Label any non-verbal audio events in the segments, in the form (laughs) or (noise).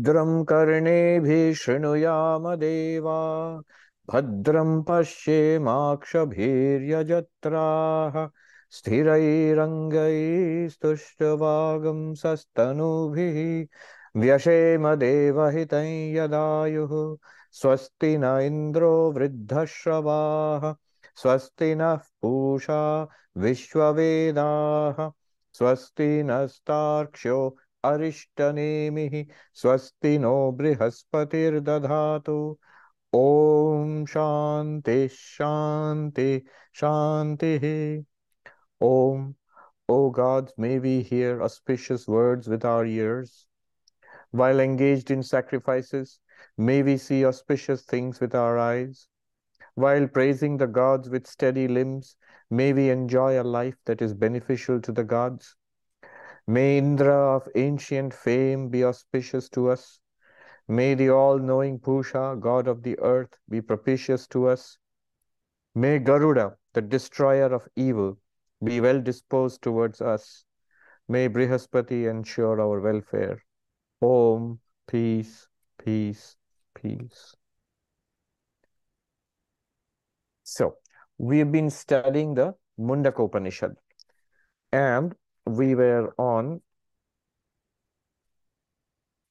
भद्रं कर्णेभिः शृणुयाम देवा भद्रं पश्येमाक्षभिर्यजत्राः स्थिरैरङ्गैस्तुष्टवागंसस्तनूभिः व्यशेम देवहितं यदायुः, स्वस्ति न इन्द्रो वृद्धश्रवाः, स्वस्ति नः पूषा विश्ववेदाः, स्वस्ति नस्तार्क्ष्यो अरिष्टनेमिः स्वस्ति नो बृहस्पतिर्दधातु ॐ शान्ति शान्ति shantiः Om, O gods, may we hear auspicious words with our ears. While engaged in sacrifices, may we see auspicious things with our eyes. While praising the gods with steady limbs, may we enjoy a life that is beneficial to the gods. May Indra of ancient fame be auspicious to us. May the all-knowing Pusha, god of the earth, be propitious to us. May Garuda, the destroyer of evil, be well disposed towards us. May Brihaspati ensure our welfare. Om, peace, peace, peace. So, we have been studying the Mundaka Upanishad and we were on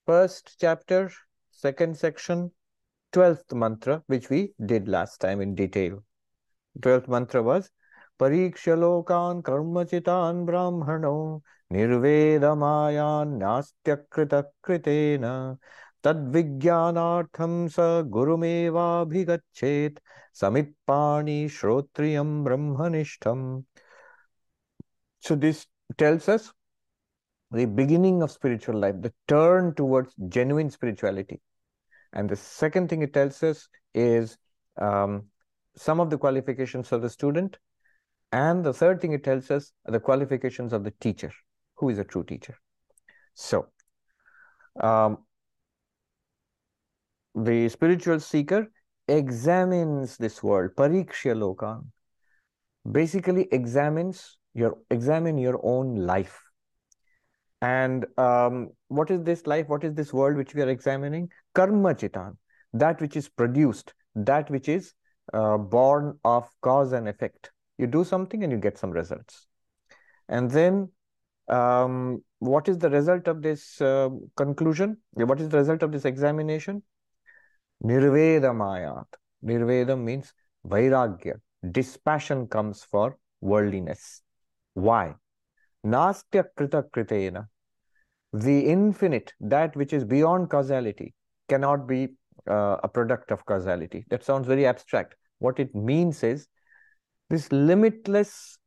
first chapter, second section, 12th mantra, which we did last time in detail. 12th mantra was Parikshalokan karmachitan brahmano nirvedamayat nastyakritah kritena tadvijnanartham sa gurumevabhigachet samipani shrotriyam brahmanishtam. So this tells us the beginning of spiritual life, the turn towards genuine spirituality. And the second thing it tells us is um, some of the qualifications of the student. And the third thing it tells us are the qualifications of the teacher. Who is a true teacher? So, um, the spiritual seeker examines this world, pariksha lokan, basically examines your examine your own life. And um, what is this life? What is this world which we are examining? Karma chitan, that which is produced, that which is uh, born of cause and effect. You do something and you get some results. And then um, what is the result of this uh, conclusion? What is the result of this examination? Nirvedamayat. Nirvedam means vairagya. Dispassion comes for worldliness. Why? Nastya krita kritena. The infinite, that which is beyond causality, cannot be uh, a product of causality. That sounds very abstract. What it means is this limitless,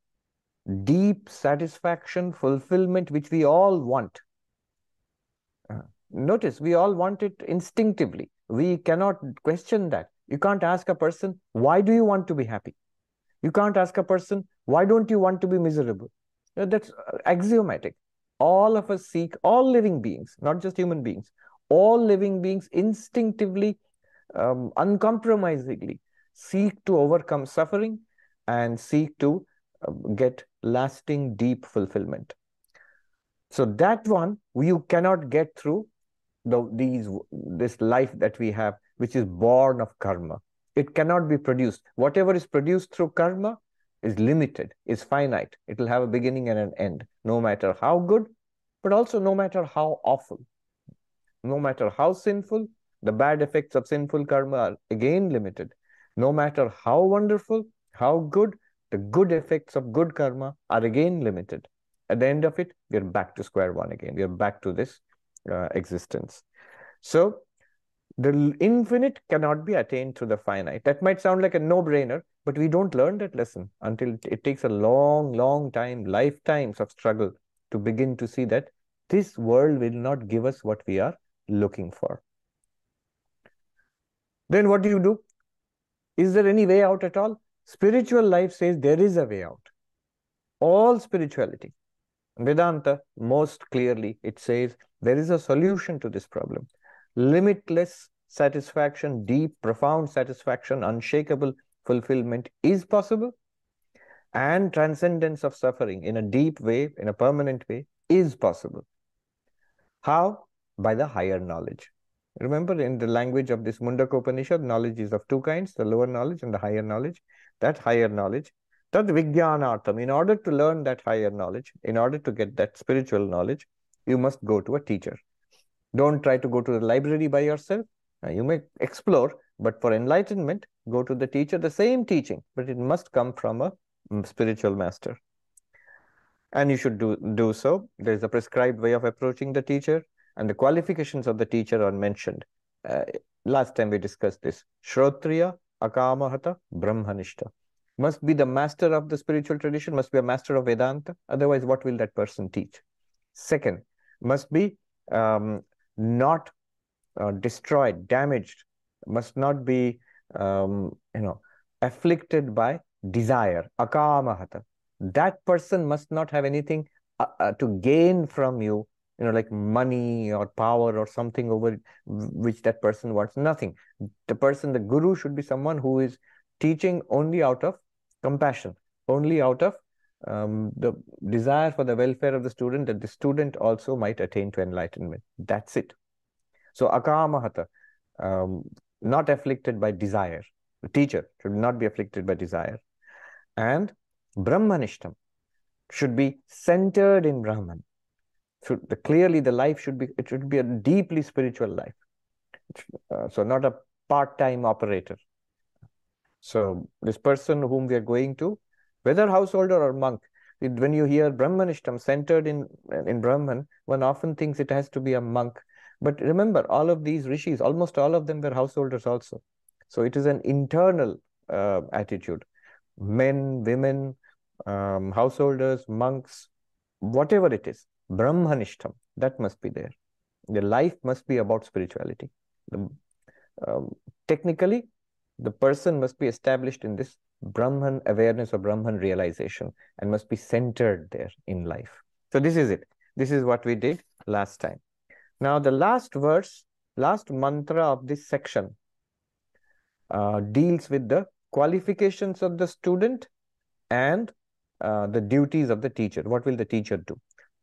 deep satisfaction, fulfillment, which we all want. Uh, notice, we all want it instinctively. We cannot question that. You can't ask a person, why do you want to be happy? You can't ask a person, why don't you want to be miserable? That's axiomatic. All of us seek, all living beings, not just human beings, all living beings instinctively, um, uncompromisingly seek to overcome suffering and seek to uh, get lasting, deep fulfillment. So that one you cannot get through the these this life that we have, which is born of karma. It cannot be produced. Whatever is produced through karma is limited, is finite. It will have a beginning and an end, no matter how good, but also no matter how awful. No matter how sinful, the bad effects of sinful karma are again limited. No matter how wonderful, how good, the good effects of good karma are again limited. At the end of it, we're back to square one again. We're back to this uh, existence. So the infinite cannot be attained through the finite. That might sound like a no-brainer, but we don't learn that lesson until it takes a long, long time, lifetimes of struggle to begin to see that this world will not give us what we are looking for. Then what do you do? Is there any way out at all? Spiritual life says there is a way out. All spirituality. Vedanta, most clearly, it says there is a solution to this problem. Limitless satisfaction, deep, profound satisfaction, unshakable fulfillment is possible. And transcendence of suffering in a deep way, in a permanent way, is possible. How? by the higher knowledge. Remember, in the language of this Mundaka Upanishad, knowledge is of two kinds, the lower knowledge and the higher knowledge. That higher knowledge, that Vijnanartham, in order to learn that higher knowledge, in order to get that spiritual knowledge, you must go to a teacher. Don't try to go to the library by yourself. You may explore, but for enlightenment, go to the teacher, the same teaching, but it must come from a mm, spiritual master. And you should do, do so. There is a prescribed way of approaching the teacher, and the qualifications of the teacher are mentioned. Uh, last time we discussed this. Shrotriya, Akamahata, Brahmanishta. Must be the master of the spiritual tradition, must be a master of Vedanta. Otherwise, what will that person teach? Second, must be um, not uh, destroyed, damaged, must not be, um, you know, afflicted by desire, akamahata. That person must not have anything uh, uh, to gain from you, you know, like money or power or something over which that person wants. Nothing. The person, the guru should be someone who is teaching only out of compassion, only out of um, the desire for the welfare of the student that the student also might attain to enlightenment. That's it. So akamahata, um, not afflicted by desire. The teacher should not be afflicted by desire. And Brahmanishtam should be centered in Brahman. Should the, clearly the life should be it should be a deeply spiritual life. Uh, so not a part-time operator. So this person whom we are going to, whether householder or monk, when you hear Brahmanishtam centered in in Brahman, one often thinks it has to be a monk but remember, all of these rishis, almost all of them were householders also. So it is an internal uh, attitude. Men, women, um, householders, monks, whatever it is, Brahmanishtam, that must be there. The life must be about spirituality. The, um, technically, the person must be established in this Brahman awareness or Brahman realization and must be centered there in life. So this is it. This is what we did last time. Now, the last verse, last mantra of this section uh, deals with the qualifications of the student and uh, the duties of the teacher. What will the teacher do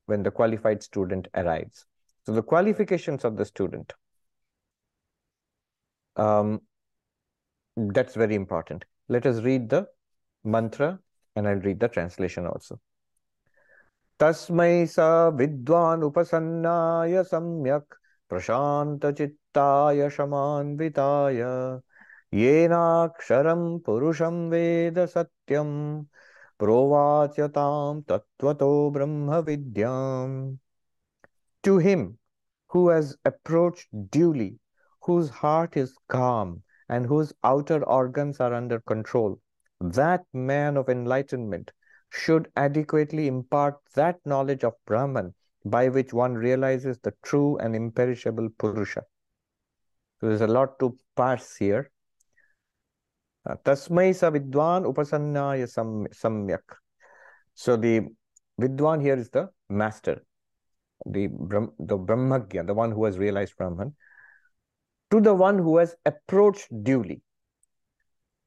when the qualified student arrives? So, the qualifications of the student. Um, that's very important. Let us read the mantra and I'll read the translation also. तस्मै स विद्वान् उपसन्नाय सम्यक् प्रशान्तचित्ताय शमान्विताय येनाक्षरं पुरुषं वेद सत्यं प्रोवाच्यतां तत्त्वतो ब्रह्मविद्याम् To him who has approached duly, whose heart is calm, and whose outer organs are under control, that man of enlightenment should adequately impart that knowledge of Brahman by which one realizes the true and imperishable Purusha. So there's a lot to parse here. Uh, Tasmai sa vidwan upasannaya samyak. So the vidwan here is the master, the, the Brahmagya, the one who has realized Brahman, to the one who has approached duly.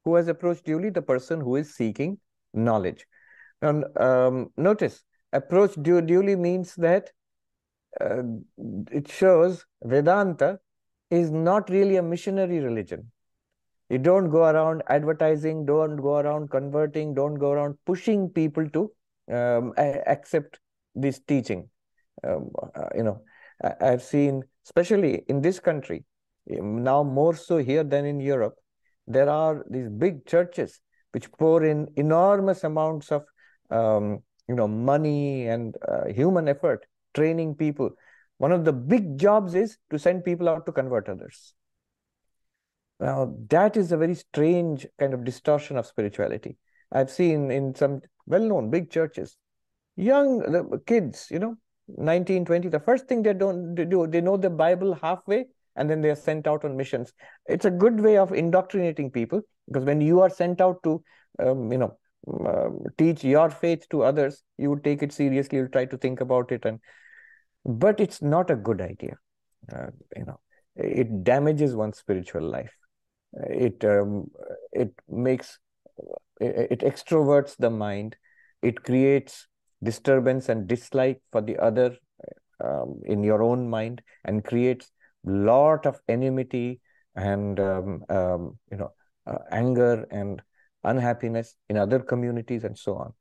Who has approached duly? The person who is seeking knowledge. And um, notice, approach duly means that uh, it shows Vedanta is not really a missionary religion. You don't go around advertising, don't go around converting, don't go around pushing people to um, accept this teaching. Um, uh, you know, I, have seen, especially in this country, now more so here than in Europe, there are these big churches which pour in enormous amounts of um, you know, money and uh, human effort training people. One of the big jobs is to send people out to convert others. Now, that is a very strange kind of distortion of spirituality. I've seen in some well-known big churches, young kids, you know, 19, 20, the first thing they don't they do, they know the Bible halfway and then they are sent out on missions. It's a good way of indoctrinating people because when you are sent out to, um, you know, uh, teach your faith to others, you would take it seriously. You'll try to think about it, and but it's not a good idea. Uh, you know, it damages one's spiritual life. It um, it makes it, it extroverts the mind. It creates disturbance and dislike for the other um, in your own mind and creates lot of enmity and um, um, you know uh, anger and unhappiness in other communities and so on.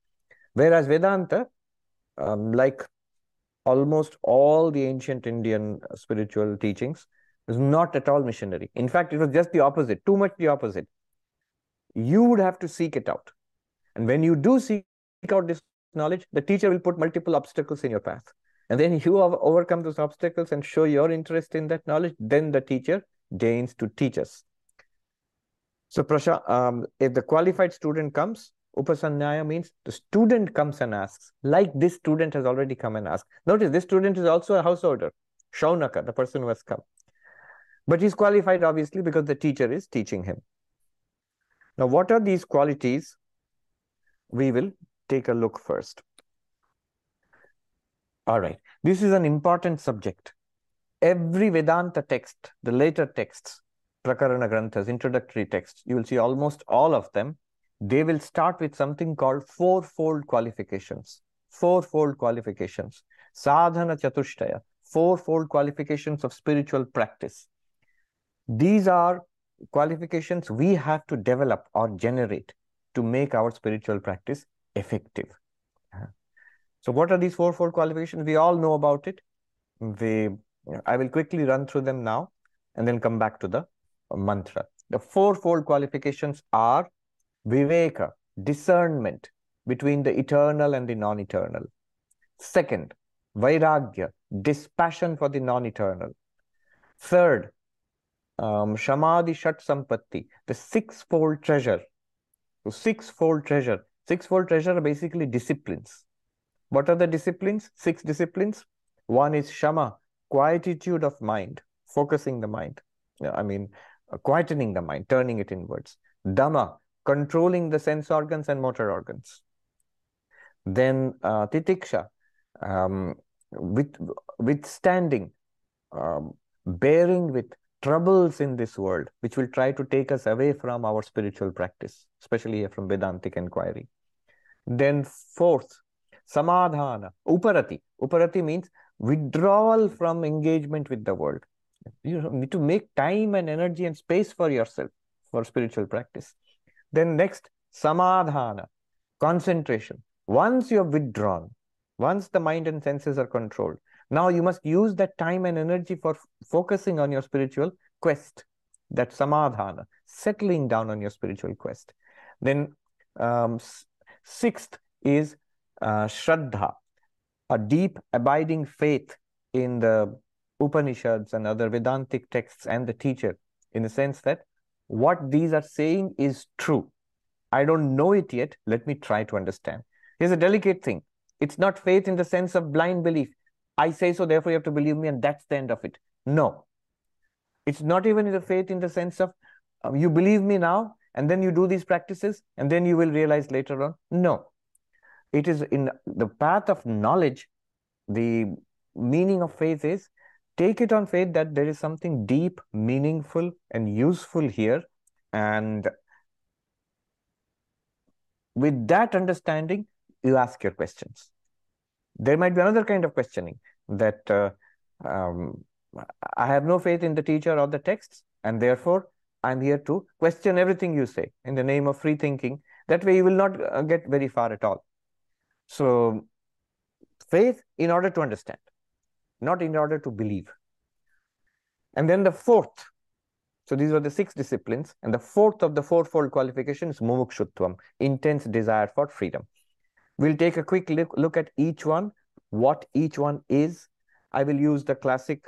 Whereas Vedanta, um, like almost all the ancient Indian spiritual teachings, is not at all missionary. In fact, it was just the opposite, too much the opposite. You would have to seek it out. And when you do seek out this knowledge, the teacher will put multiple obstacles in your path. And then (laughs) you overcome those obstacles and show your interest in that knowledge, then the teacher deigns to teach us. So, Prasha, um, if the qualified student comes, Upasannaya means the student comes and asks, like this student has already come and asked. Notice this student is also a householder, Shaunaka, the person who has come. But he's qualified, obviously, because the teacher is teaching him. Now, what are these qualities? We will take a look first. All right. This is an important subject. Every Vedanta text, the later texts, Prakarana Granthas, introductory texts, you will see almost all of them, they will start with something called fourfold qualifications. Fourfold qualifications. Sadhana Chatushtaya, fourfold qualifications of spiritual practice. These are qualifications we have to develop or generate to make our spiritual practice effective. Uh-huh. So what are these fourfold qualifications? We all know about it. We, I will quickly run through them now and then come back to the mantra. The fourfold qualifications are viveka, discernment between the eternal and the non-eternal. Second, vairagya, dispassion for the non-eternal. Third, um, Shamadhi Shat Sampatti, the sixfold treasure. So sixfold treasure. Sixfold treasure are basically disciplines. What are the disciplines? Six disciplines. One is Shama, quietude of mind, focusing the mind. I mean, quietening the mind, turning it inwards. Dama, controlling the sense organs and motor organs. Then uh, titiksha, um, with withstanding, um, bearing with troubles in this world, which will try to take us away from our spiritual practice, especially from Vedantic inquiry. Then fourth, samadhana, uparati. Uparati means withdrawal from engagement with the world. You need to make time and energy and space for yourself for spiritual practice. Then next, samadhana, concentration. Once you have withdrawn, once the mind and senses are controlled, now you must use that time and energy for focusing on your spiritual quest, that samadhana, settling down on your spiritual quest. Then um, sixth is uh, shraddha, a deep abiding faith in the Upanishads and other Vedantic texts and the teacher, in the sense that what these are saying is true. I don't know it yet. Let me try to understand. Here's a delicate thing. It's not faith in the sense of blind belief. I say so, therefore you have to believe me, and that's the end of it. No. It's not even the faith in the sense of um, you believe me now, and then you do these practices, and then you will realize later on. No. It is in the path of knowledge, the meaning of faith is take it on faith that there is something deep, meaningful, and useful here. And with that understanding, you ask your questions. There might be another kind of questioning that uh, um, I have no faith in the teacher or the texts, and therefore I'm here to question everything you say in the name of free thinking. That way, you will not uh, get very far at all. So, faith in order to understand not in order to believe. And then the fourth, so these are the six disciplines, and the fourth of the fourfold qualification is mumukshutvam, intense desire for freedom. We'll take a quick look, look at each one, what each one is. I will use the classic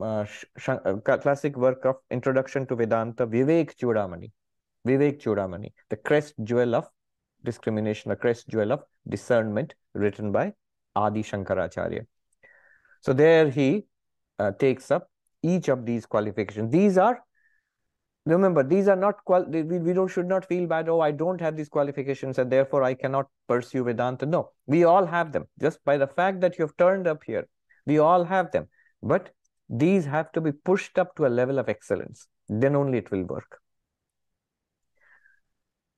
uh, uh, classic work of Introduction to Vedanta, Vivek Chudamani. Vivek Chudamani, the crest jewel of discrimination, the crest jewel of discernment, written by Adi Shankaracharya. So there he uh, takes up each of these qualifications. These are, remember, these are not, qual we, we don't, should not feel bad, oh, I don't have these qualifications and therefore I cannot pursue Vedanta. No, we all have them. Just by the fact that you have turned up here, we all have them. But these have to be pushed up to a level of excellence. Then only it will work.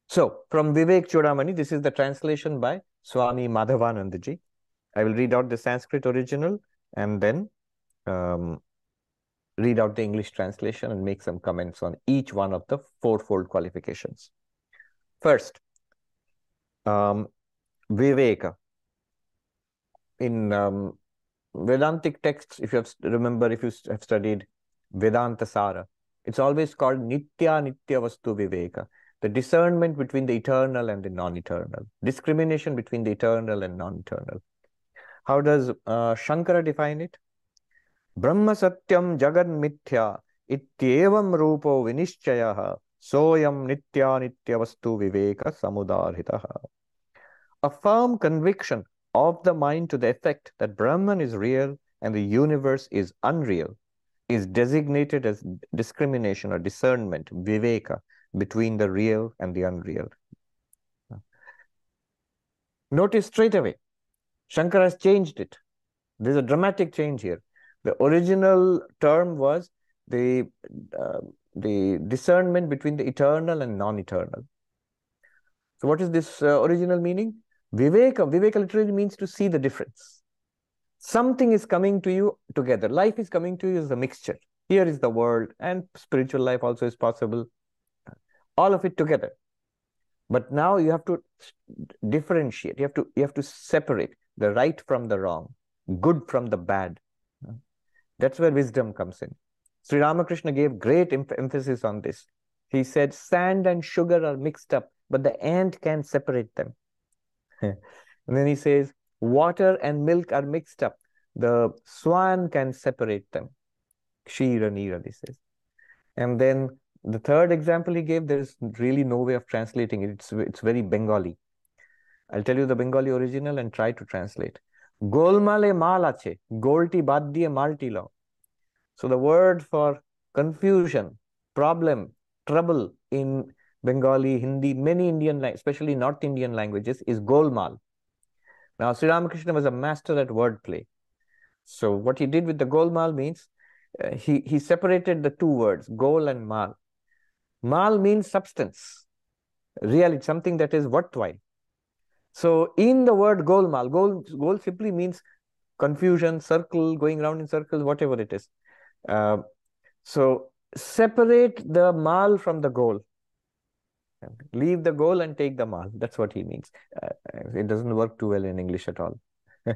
So, from Vivek Chudamani, this is the translation by Swami Madhavanandaji. I will read out the Sanskrit original and then um, read out the English translation and make some comments on each one of the fourfold qualifications. First, um, Viveka. In um, Vedantic texts, if you have, remember, if you have studied Vedanta Sara, it's always called Nitya Nitya Vastu Viveka, the discernment between the eternal and the non-eternal, discrimination between the eternal and non-eternal. How does uh, Shankara define it? Brahma Satyam Jagad Mithya Ityevam Rupo Vinishchaya Soyam Nitya Nitya Vastu Viveka Samudarhitaha. A firm conviction of the mind to the effect that Brahman is real and the universe is unreal is designated as discrimination or discernment, viveka, between the real and the unreal. Notice straight away, Shankara has changed it. There's a dramatic change here. The original term was the, uh, the discernment between the eternal and non-eternal. So what is this uh, original meaning? Viveka, Viveka literally means to see the difference. Something is coming to you together. Life is coming to you as a mixture. Here is the world, and spiritual life also is possible. All of it together. But now you have to differentiate. You have to you have to separate the right from the wrong, good from the bad. That's where wisdom comes in. Sri Ramakrishna gave great em emphasis on this. He said, sand and sugar are mixed up, but the ant can separate them. (laughs) and then he says, water and milk are mixed up. The swan can separate them. Kshira Nira, he says. And then the third example he gave, there's really no way of translating it. It's, it's very Bengali. I'll tell you the Bengali original and try to translate. Golmale malache, golti baddiye maltilo. So the word for confusion, problem, trouble in Bengali, Hindi, many Indian, especially North Indian languages, is Golmal. Now, Sri Ramakrishna was a master at wordplay. So, what he did with the Golmal means uh, he, he separated the two words, Gol and Mal. Mal means substance, reality, something that is worthwhile. So, in the word Golmal, Gol, Gol simply means confusion, circle, going around in circles, whatever it is. Uh, so, separate the Mal from the Gol. Leave the Gol and take the mal. That's what he means. Uh, it doesn't work too well in English at all. (laughs)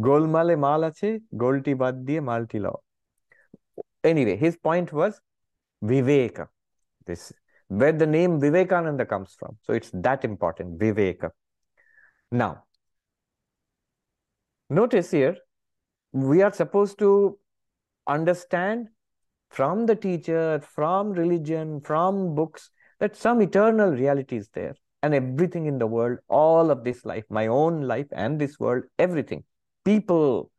Golmale mal ache, golti bad diye malti lao. Anyway, his point was Viveka. This where the name Vivekananda comes from. So it's that important, Viveka. Now, notice here, we are supposed to understand from the teacher, from religion, from books, that some eternal reality is there and everything in the world, all of this life, my own life and this world, everything, people,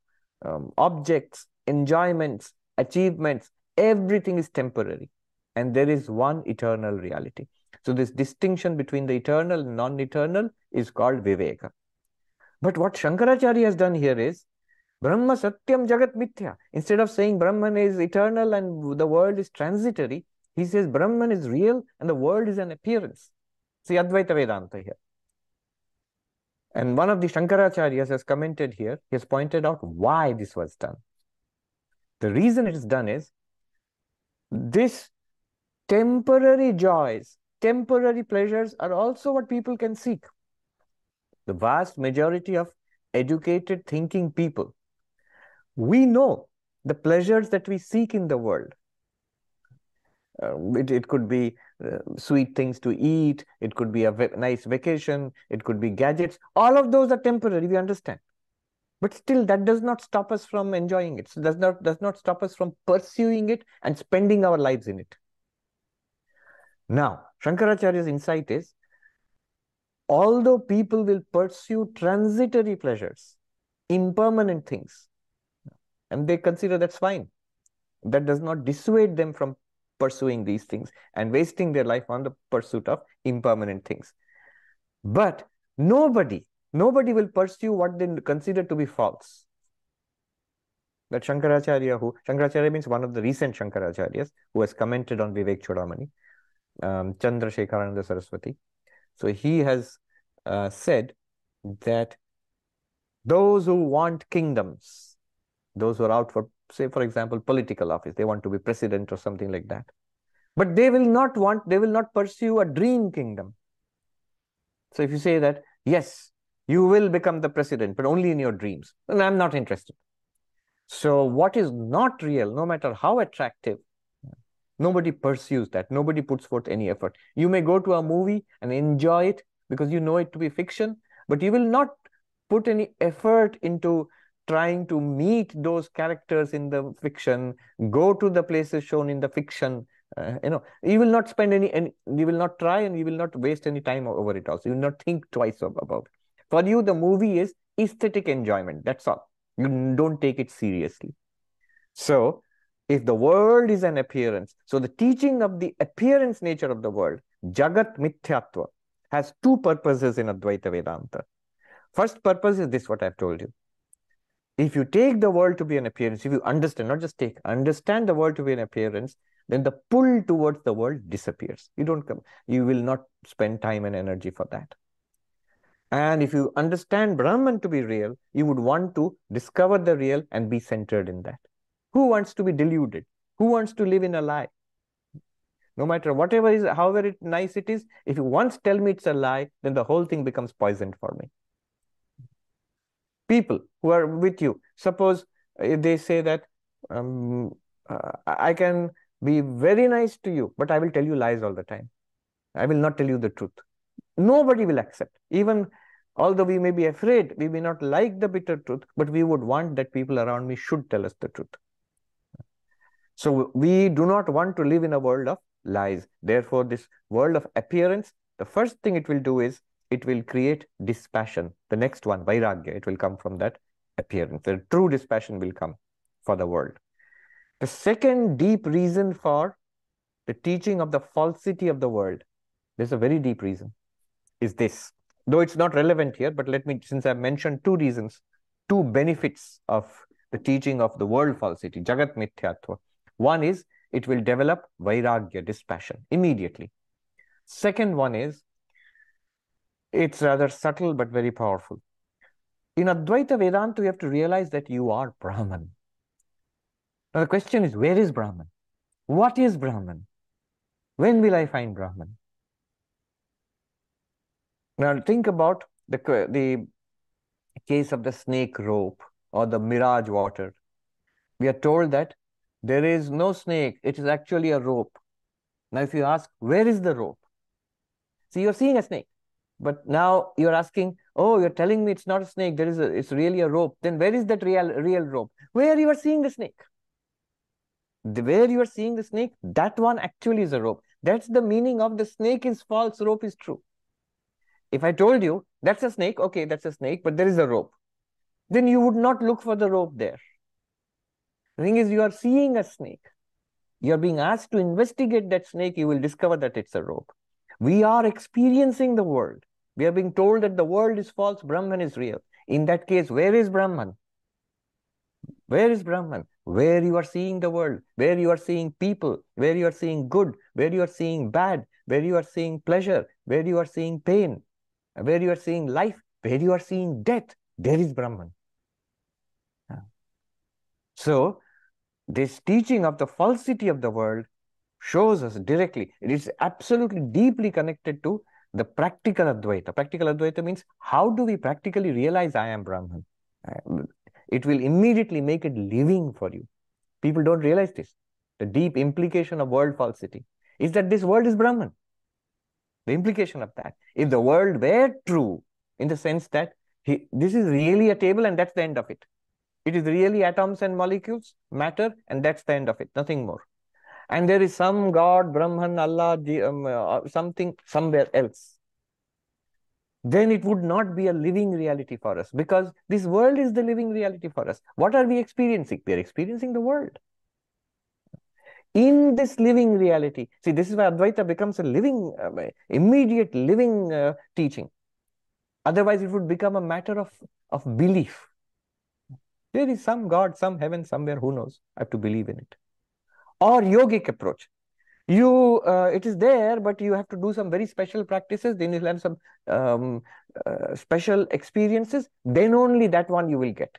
um, objects, enjoyments, achievements, everything is temporary. And there is one eternal reality. So this distinction between the eternal and non-eternal is called Viveka. But what Shankaracharya has done here is, Brahma Satyam Jagat Mithya. Instead of saying Brahman is eternal and the world is transitory, he says Brahman is real and the world is an appearance. See Advaita Vedanta here. And one of the Shankaracharyas has commented here, he has pointed out why this was done. The reason it is done is this temporary joys, temporary pleasures are also what people can seek. The vast majority of educated thinking people, we know the pleasures that we seek in the world. Uh, it, it could be uh, sweet things to eat. It could be a nice vacation. It could be gadgets. All of those are temporary. We understand. But still, that does not stop us from enjoying it. So does not does not stop us from pursuing it and spending our lives in it. Now, Shankaracharya's insight is, although people will pursue transitory pleasures, impermanent things, and they consider that's fine, that does not dissuade them from pursuing these things and wasting their life on the pursuit of impermanent things. But nobody, nobody will pursue what they consider to be false. That Shankaracharya, who Shankaracharya means one of the recent Shankaracharyas who has commented on Vivek Chudamani, um, Chandrasekharananda Saraswati. So he has uh, said that those who want kingdoms, those who are out for, say, for example, political office, they want to be president or something like that. But they will not want, they will not pursue a dream kingdom. So if you say that, yes, you will become the president, but only in your dreams, then I'm not interested. So what is not real, no matter how attractive, nobody pursues that. Nobody puts forth any effort. You may go to a movie and enjoy it because you know it to be fiction, but you will not put any effort into trying to meet those characters in the fiction, go to the places shown in the fiction. Uh, you know, you will not spend any, any, you will not try and you will not waste any time over it also. You will not think twice about it. For you, the movie is aesthetic enjoyment. That's all. You don't take it seriously. So, if the world is an appearance, so the teaching of the appearance nature of the world, Jagat Mithyatva, has two purposes in Advaita Vedanta. First purpose is this, what I've told you. If you take the world to be an appearance, if you understand, not just take, understand the world to be an appearance, then the pull towards the world disappears. You don't come, you will not spend time and energy for that. And if you understand Brahman to be real, you would want to discover the real and be centered in that. Who wants to be deluded? Who wants to live in a lie? No matter whatever is, however it, nice it is, if you once tell me it's a lie, then the whole thing becomes poisoned for me people who are with you. Suppose uh, they say that um, uh, I can be very nice to you, but I will tell you lies all the time. I will not tell you the truth. Nobody will accept. Even although we may be afraid, we may not like the bitter truth, but we would want that people around me should tell us the truth. So we do not want to live in a world of lies. Therefore, this world of appearance, the first thing it will do is it will create dispassion. The next one, vairagya, it will come from that appearance. The true dispassion will come for the world. The second deep reason for the teaching of the falsity of the world, there's a very deep reason, is this. Though it's not relevant here, but let me, since I've mentioned two reasons, two benefits of the teaching of the world falsity, Jagat Mithyatva. One is it will develop vairagya, dispassion, immediately. Second one is it's rather subtle but very powerful. In Advaita Vedanta, you have to realize that you are Brahman. Now the question is, where is Brahman? What is Brahman? When will I find Brahman? Now think about the, the case of the snake rope or the mirage water. We are told that there is no snake, it is actually a rope. Now if you ask, where is the rope? See, you're seeing a snake. But now you're asking, oh, you're telling me it's not a snake. There is a, it's really a rope. Then where is that real, real rope? Where you are seeing the snake? The, where you are seeing the snake, that one actually is a rope. That's the meaning of the snake is false, rope is true. If I told you that's a snake, okay, that's a snake, but there is a rope. Then you would not look for the rope there. The thing is, you are seeing a snake. You are being asked to investigate that snake, you will discover that it's a rope. We are experiencing the world. We are being told that the world is false, Brahman is real. In that case, where is Brahman? Where is Brahman? Where you are seeing the world, where you are seeing people, where you are seeing good, where you are seeing bad, where you are seeing pleasure, where you are seeing pain, where you are seeing life, where you are seeing death, there is Brahman. So, this teaching of the falsity of the world shows us directly. It is absolutely deeply connected to the practical Advaita. Practical Advaita means how do we practically realize I am Brahman? It will immediately make it living for you. People don't realize this. The deep implication of world falsity is that this world is Brahman. The implication of that. If the world were true, in the sense that he, this is really a table and that's the end of it. It is really atoms and molecules, matter, and that's the end of it, nothing more and there is some God, Brahman, Allah, um, uh, something somewhere else, then it would not be a living reality for us because this world is the living reality for us. What are we experiencing? We are experiencing the world. In this living reality, see, this is why Advaita becomes a living, uh, immediate living uh, teaching. Otherwise, it would become a matter of, of belief. There is some God, some heaven somewhere, who knows? I have to believe in it. Or yogic approach. you uh, it is there but you have to do some very special practices then you'll have some um, uh, special experiences then only that one you will get.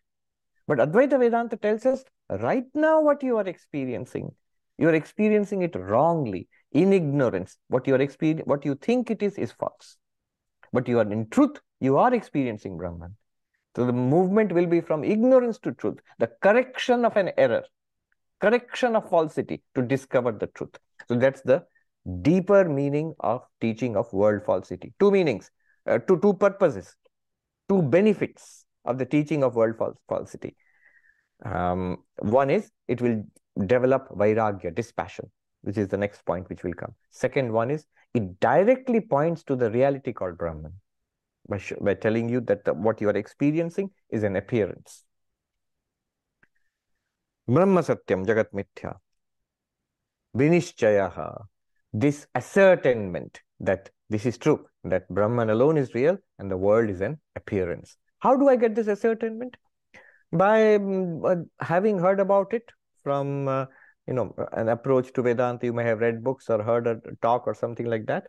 But advaita vedanta tells us right now what you are experiencing you are experiencing it wrongly in ignorance. What you are experiencing what you think it is is false. But you are in truth you are experiencing brahman so the movement will be from ignorance to truth the correction of an error correction of falsity to discover the truth so that's the deeper meaning of teaching of world falsity. Two meanings, uh, two, two purposes, two benefits of the teaching of world fal falsity. Um, one is it will develop vairagya, dispassion, which is the next point which will come. Second one is it directly points to the reality called Brahman by, by telling you that the, what you are experiencing is an appearance. Brahma Satyam Jagat Mithya vinishchayaha, this ascertainment that this is true, that Brahman alone is real and the world is an appearance. How do I get this ascertainment? By um, uh, having heard about it from, uh, you know, an approach to Vedanta, you may have read books or heard a talk or something like that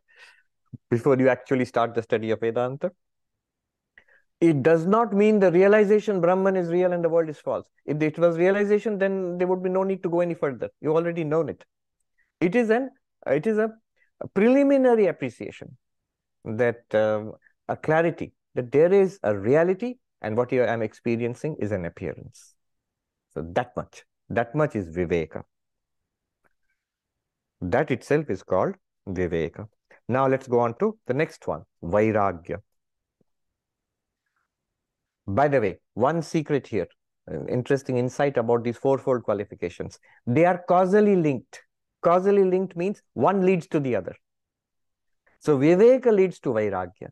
before you actually start the study of Vedanta. It does not mean the realization Brahman is real and the world is false. If it was realization, then there would be no need to go any further. You already known it. It is an it is a, preliminary appreciation that um, a clarity that there is a reality and what I am experiencing is an appearance. So that much, that much is viveka. That itself is called viveka. Now let's go on to the next one, vairagya. By the way, one secret here, interesting insight about these fourfold qualifications. They are causally linked causally linked means one leads to the other. So Viveka leads to Vairagya.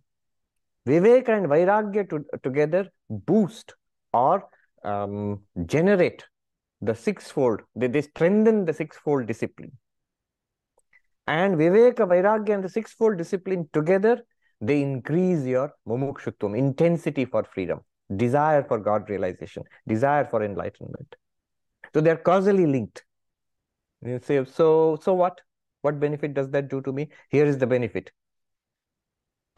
Viveka and Vairagya to, together boost or um, generate the sixfold, they, they strengthen the sixfold discipline. And Viveka, Vairagya and the sixfold discipline together, they increase your mumukshutvam, intensity for freedom, desire for God realization, desire for enlightenment. So they're causally linked. You say, so, so what? What benefit does that do to me? Here is the benefit.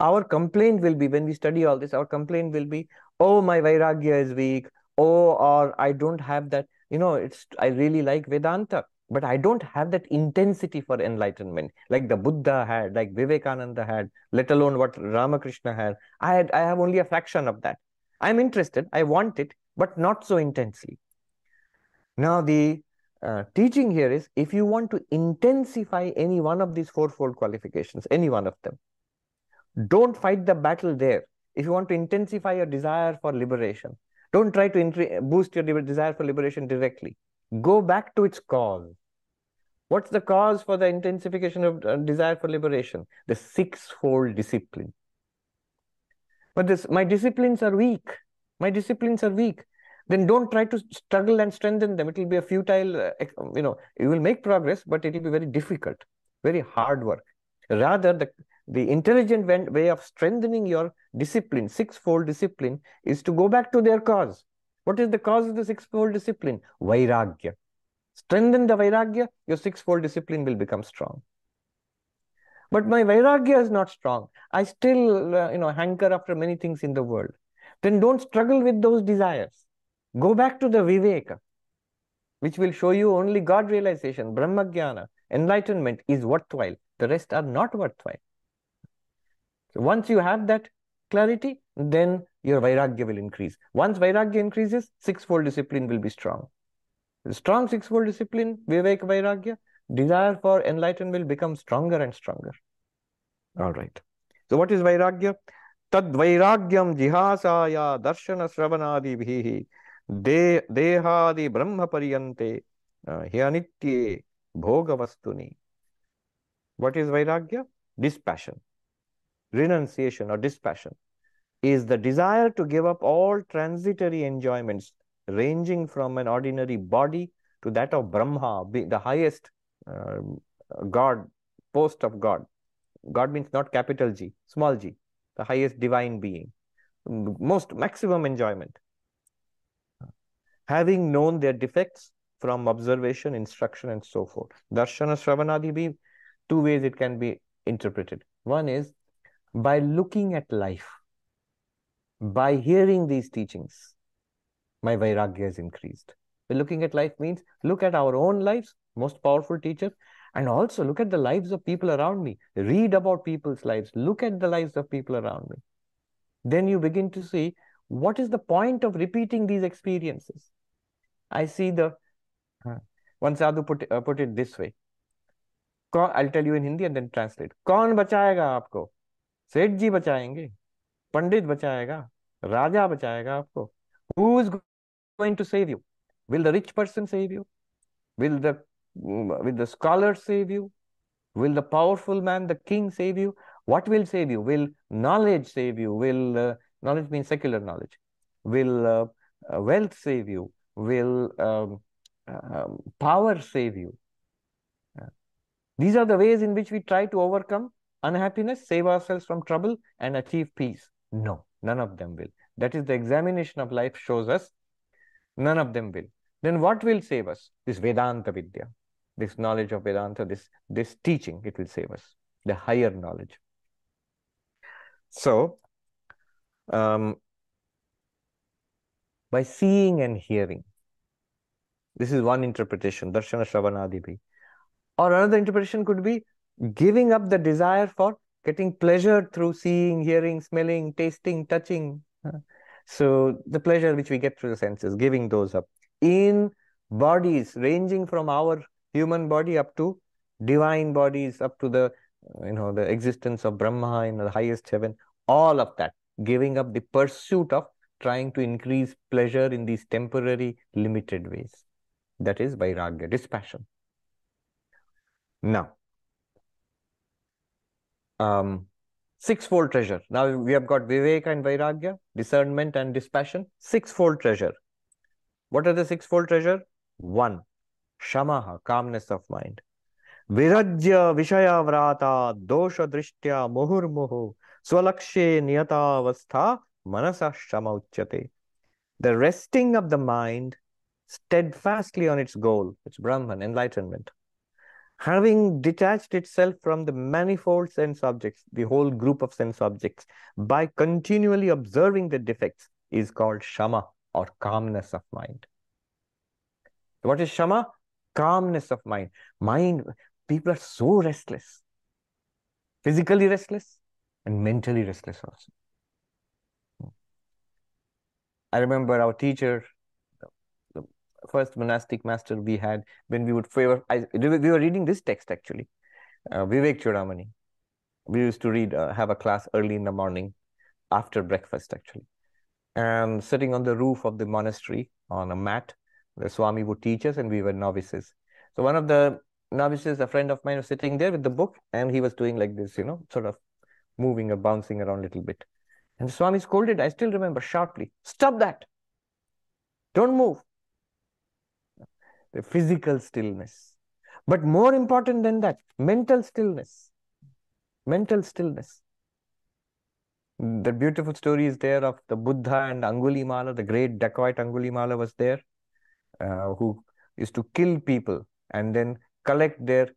Our complaint will be, when we study all this, our complaint will be, oh, my Vairagya is weak. Oh, or I don't have that. You know, it's I really like Vedanta, but I don't have that intensity for enlightenment like the Buddha had, like Vivekananda had, let alone what Ramakrishna had. I had I have only a fraction of that. I'm interested, I want it, but not so intensely. Now the uh, teaching here is if you want to intensify any one of these fourfold qualifications, any one of them, don't fight the battle there. If you want to intensify your desire for liberation, don't try to boost your desire for liberation directly. Go back to its cause. What's the cause for the intensification of uh, desire for liberation? The sixfold discipline. But this, my disciplines are weak. My disciplines are weak then don't try to struggle and strengthen them. It will be a futile, uh, you know, you will make progress, but it will be very difficult, very hard work. Rather, the, the intelligent way of strengthening your discipline, sixfold discipline, is to go back to their cause. What is the cause of the sixfold discipline? Vairagya. Strengthen the Vairagya, your sixfold discipline will become strong. But my Vairagya is not strong. I still, uh, you know, hanker after many things in the world. Then don't struggle with those desires Go back to the Viveka, which will show you only God realization, Brahma enlightenment is worthwhile. The rest are not worthwhile. So once you have that clarity, then your Vairagya will increase. Once Vairagya increases, sixfold discipline will be strong. The strong sixfold discipline, Viveka Vairagya, desire for enlightenment will become stronger and stronger. All right. So what is Vairagya? Tad Vairagyam Jihasaya Darshana Sravanadi Bhihi De Dehadi Brahma Pariyante uh, Hyanitye Bhogavastuni. What is Vairagya? Dispassion. Renunciation or dispassion is the desire to give up all transitory enjoyments ranging from an ordinary body to that of Brahma, the highest uh, god post of god god means not capital g small g the highest divine being most maximum enjoyment having known their defects from observation, instruction, and so forth. Darshana Shravanadibhi, two ways it can be interpreted. One is by looking at life, by hearing these teachings, my vairagya is increased. By looking at life means look at our own lives, most powerful teacher, and also look at the lives of people around me. Read about people's lives. Look at the lives of people around me. Then you begin to see what is the point of repeating these experiences. I see the one sadhu put, uh, put it this way. I'll tell you in Hindi and then translate. कौन बचाएगा आपको सेठ जी बचाएंगे पंडित बचाएगा राजा बचाएगा आपको who is going to save you will the rich person save you will the will the scholar save you? Will the powerful man the king save you? What will save you? Will knowledge save you? Will uh, knowledge means secular knowledge. Will uh, uh, wealth save you? Will um, um, power save you? These are the ways in which we try to overcome unhappiness, save ourselves from trouble, and achieve peace. No, none of them will. That is the examination of life shows us. None of them will. Then what will save us? This Vedanta Vidya, this knowledge of Vedanta, this, this teaching, it will save us, the higher knowledge. So, um, by seeing and hearing, this is one interpretation, Darshana Shravanadibhi. Or another interpretation could be giving up the desire for getting pleasure through seeing, hearing, smelling, tasting, touching. So the pleasure which we get through the senses, giving those up in bodies ranging from our human body up to divine bodies, up to the you know the existence of Brahma in the highest heaven. All of that, giving up the pursuit of trying to increase pleasure in these temporary, limited ways. That is vairagya, dispassion. Now, um, sixfold treasure. Now we have got Viveka and Vairagya, discernment and dispassion, sixfold treasure. What are the sixfold treasure? One, Shamaha, calmness of mind. Virajya Vishaya Vrata Dosha Drishtya Muhur Muhu Swalakshe Niyata Avastha Manasa Shama. The resting of the mind steadfastly on its goal, its Brahman, enlightenment having detached itself from the manifold sense objects, the whole group of sense objects, by continually observing the defects is called shama or calmness of mind. What is shama? Calmness of mind. Mind, people are so restless, physically restless and mentally restless also. I remember our teacher the first monastic master we had when we would favor. I, we were reading this text actually, uh, Vivek Chudamani. We used to read, uh, have a class early in the morning, after breakfast actually, and sitting on the roof of the monastery on a mat, the Swami would teach us, and we were novices. So one of the novices, a friend of mine, was sitting there with the book, and he was doing like this, you know, sort of moving or bouncing around a little bit. And the Swami scolded, I still remember sharply, stop that. Don't move the physical stillness. But more important than that, mental stillness. Mental stillness. The beautiful story is there of the Buddha and Angulimala, the great dacoit Angulimala was there, uh, who used to kill people and then collect their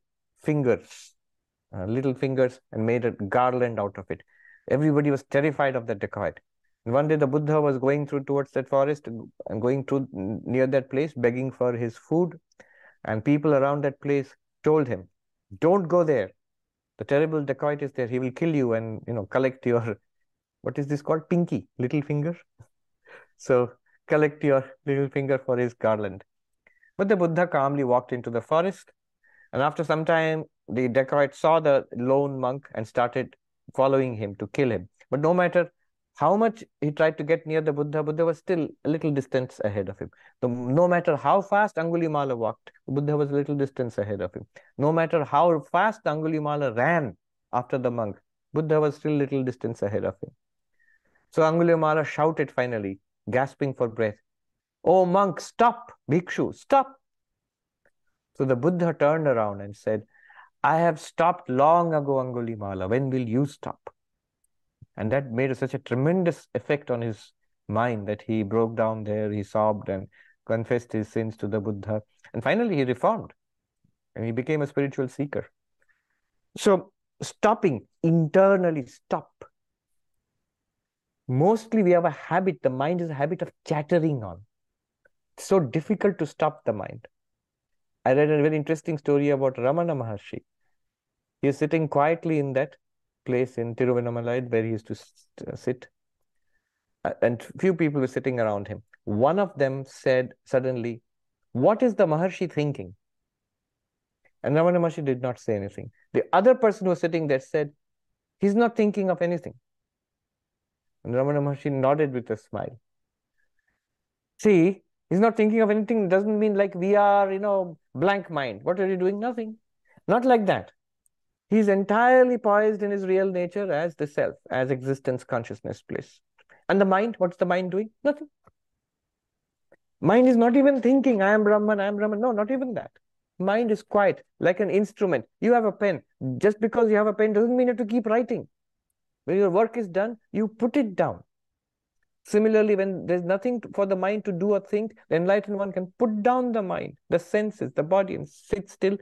fingers, uh, little fingers, and made a garland out of it. Everybody was terrified of that dacoit. And one day the Buddha was going through towards that forest and going through near that place, begging for his food. And people around that place told him, don't go there. The terrible dacoit is there. He will kill you and, you know, collect your, (laughs) what is this called? Pinky, little finger. (laughs) So collect your little finger for his garland. But the Buddha calmly walked into the forest. And after some time, the dacoit saw the lone monk and started following him to kill him. But no matter how much he tried to get near the Buddha, Buddha was still a little distance ahead of him. So no matter how fast Angulimala walked, Buddha was a little distance ahead of him. No matter how fast Angulimala ran after the monk, Buddha was still a little distance ahead of him. So Angulimala shouted finally, gasping for breath, Oh monk, stop! Bhikshu, stop! So the Buddha turned around and said, I have stopped long ago, Angulimala. When will you stop? And that made such a tremendous effect on his mind that he broke down there, he sobbed and confessed his sins to the Buddha. And finally, he reformed and he became a spiritual seeker. So stopping, internally stop. Mostly we have a habit, the mind is a habit of chattering on. It's so difficult to stop the mind. I read a very interesting story about Ramana Maharshi. He is sitting quietly in that place in Tiruvannamalai where he used to uh, sit. And few people were sitting around him. One of them said suddenly, What is the Maharshi thinking? And Ramana Maharshi did not say anything. The other person who was sitting there said, He's not thinking of anything. And Ramana Maharshi nodded with a smile. See, he's not thinking of anything doesn't mean like we are, you know, blank mind. What are you doing? Nothing. Not like that. He's entirely poised in his real nature as the self, as existence, consciousness, bliss. And the mind, what's the mind doing? Nothing. Mind is not even thinking, I am Brahman, I am Brahman. No, not even that. Mind is quiet, like an instrument. You have a pen. Just because you have a pen doesn't mean you have to keep writing. When your work is done, you put it down. Similarly, when there's nothing for the mind to do or think, the enlightened one can put down the mind, the senses, the body, and sit still,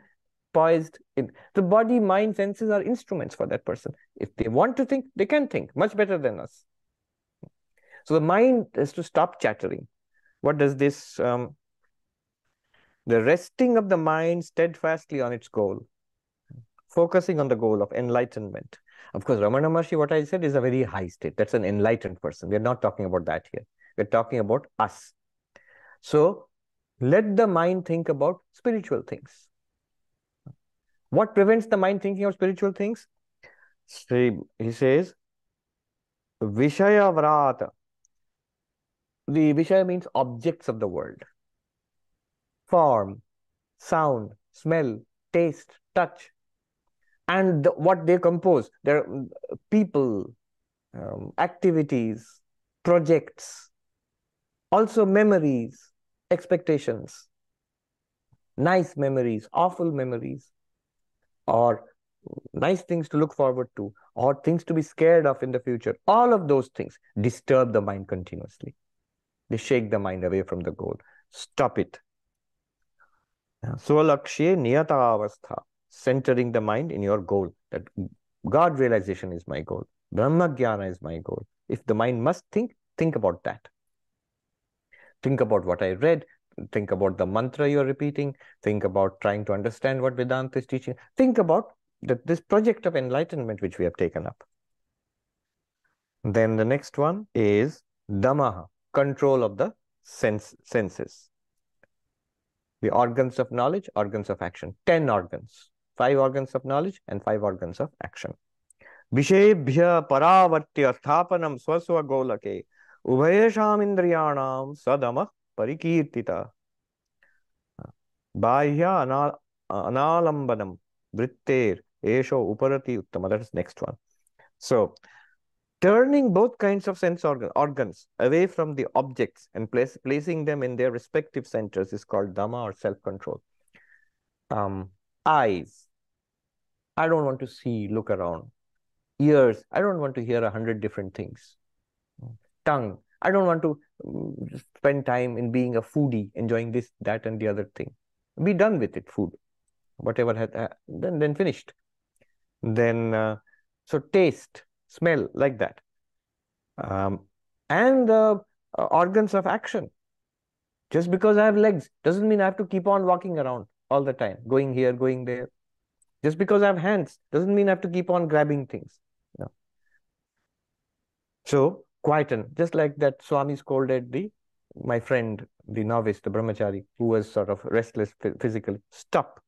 poised in. The body, mind, senses are instruments for that person. If they want to think, they can think much better than us. So the mind is to stop chattering. What does this um, the resting of the mind steadfastly on its goal, focusing on the goal of enlightenment. Of course, Ramana Maharshi, what I said is a very high state. That's an enlightened person. We're not talking about that here. We're talking about us. So let the mind think about spiritual things. What prevents the mind thinking of spiritual things? He says, Vishaya Vrata. The Vishaya means objects of the world form, sound, smell, taste, touch, and the, what they compose. Their people, um, activities, projects, also memories, expectations, nice memories, awful memories, or nice things to look forward to, or things to be scared of in the future. All of those things disturb the mind continuously. They shake the mind away from the goal. Stop it. Niyatavastha, centering the mind in your goal. That God realization is my goal. Brahma Jnana is my goal. If the mind must think, think about that. Think about what I read. Think about the mantra you're repeating. Think about trying to understand what Vedanta is teaching. Think about that this project of enlightenment which we have taken up. Then the next one is Damaha, control of the sense, senses the organs of knowledge, organs of action. 10 organs, five organs of knowledge and five organs of action. Vishebhya paravartya sthapanam swaswa golake ubhayasham indriyanam sadama parikirtita. Bahya analambanam vritter esho uparati uttama. That is next one. So turning both kinds of sense organ, organs away from the objects and place, placing them in their respective centers is called dama or self-control. Um, eyes, I don't want to see, look around. Ears, I don't want to hear a hundred different things. Tongue, I don't want to mm, spend time in being a foodie, enjoying this, that, and the other thing. Be done with it, food. Whatever had, uh, then then finished. Then uh, so taste, smell like that. Um, and the uh, organs of action. Just because I have legs doesn't mean I have to keep on walking around all the time, going here, going there. Just because I have hands doesn't mean I have to keep on grabbing things. No. So quieten, just like that Swami scolded the my friend, the novice, the brahmachari, who was sort of restless physically. Stop.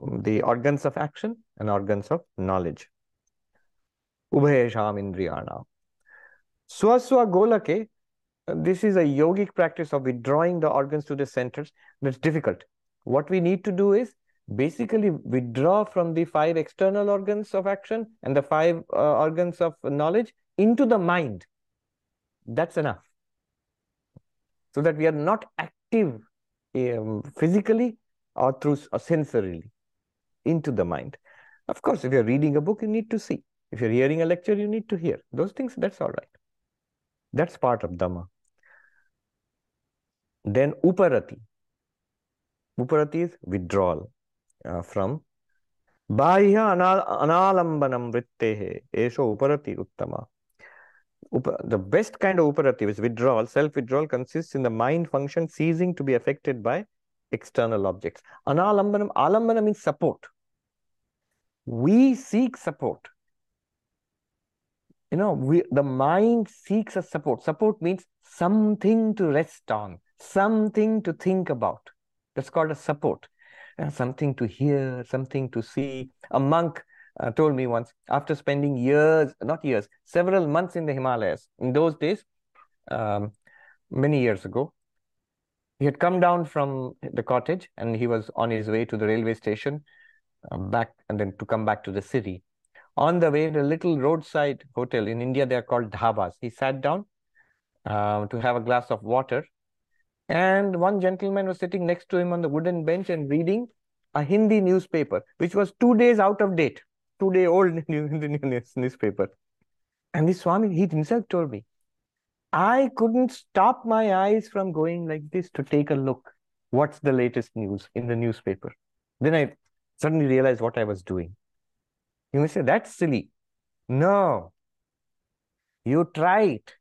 The organs of action and organs of knowledge. Ubhayasham Indriyana. Swaswa Golake, this is a yogic practice of withdrawing the organs to the centers. That's difficult. What we need to do is basically withdraw from the five external organs of action and the five uh, organs of knowledge into the mind. That's enough. So that we are not active um, physically or through or sensorily into the mind. Of course, if you're reading a book, you need to see. If you're hearing a lecture, you need to hear. Those things, that's all right. That's part of Dama. Then Uparati. Uparati is withdrawal uh, from Bahya analambanam vrittehe. Esho uparati uttama. the best kind of uparati is withdrawal. Self withdrawal consists in the mind function ceasing to be affected by external objects. Analambanam, alambanam means support. We seek support. You know, we, the mind seeks a support. Support means something to rest on, something to think about. That's called a support. And something to hear, something to see. A monk uh, told me once, after spending years, not years, several months in the Himalayas, in those days, um, many years ago, he had come down from the cottage and he was on his way to the railway station uh, back and then to come back to the city. On the way, in a little roadside hotel in India, they are called dhabas. He sat down uh, to have a glass of water. And one gentleman was sitting next to him on the wooden bench and reading a Hindi newspaper, which was two days out of date, two day old (laughs) newspaper. And this Swami, he himself told me, I couldn't stop my eyes from going like this to take a look. What's the latest news in the newspaper? Then I suddenly realized what I was doing. You may say, that's silly. No. You try it.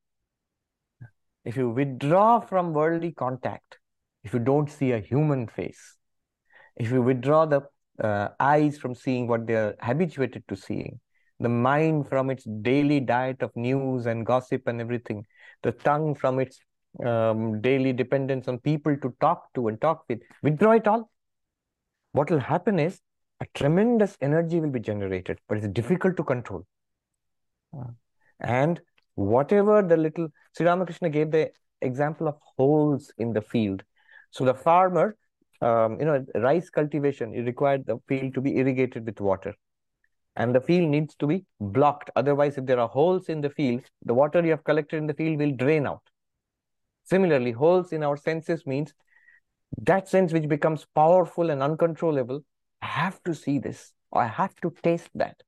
If you withdraw from worldly contact, if you don't see a human face, if you withdraw the uh, eyes from seeing what they are habituated to seeing, the mind from its daily diet of news and gossip and everything, the tongue from its um, daily dependence on people to talk to and talk with, withdraw it all. What will happen is a tremendous energy will be generated, but it's difficult to control. Uh, and whatever the little, Sri Ramakrishna gave the example of holes in the field. So the farmer, um, you know, rice cultivation, it required the field to be irrigated with water. And the field needs to be blocked. Otherwise, if there are holes in the field, the water you have collected in the field will drain out. Similarly, holes in our senses means that sense which becomes powerful and uncontrollable I have to see this, I have to taste that.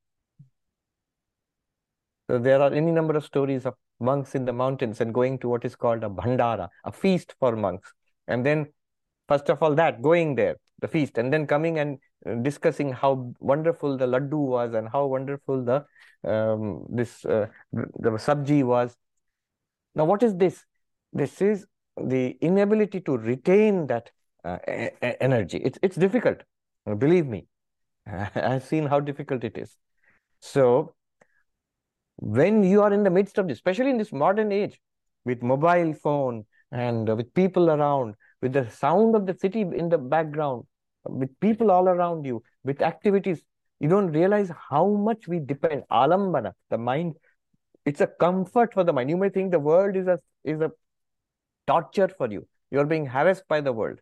So there are any number of stories of monks in the mountains and going to what is called a bhandara, a feast for monks. And then, first of all, that going there, the feast, and then coming and uh, discussing how wonderful the laddu was and how wonderful the um, this uh, the sabji was. Now, what is this? This is the inability to retain that uh, energy. It's it's difficult. Believe me, (laughs) I've seen how difficult it is. So, when you are in the midst of this, especially in this modern age, with mobile phone and uh, with people around, with the sound of the city in the background, with people all around you, with activities, you don't realize how much we depend. Alambana, the mind, it's a comfort for the mind. You may think the world is a is a torture for you. You're being harassed by the world.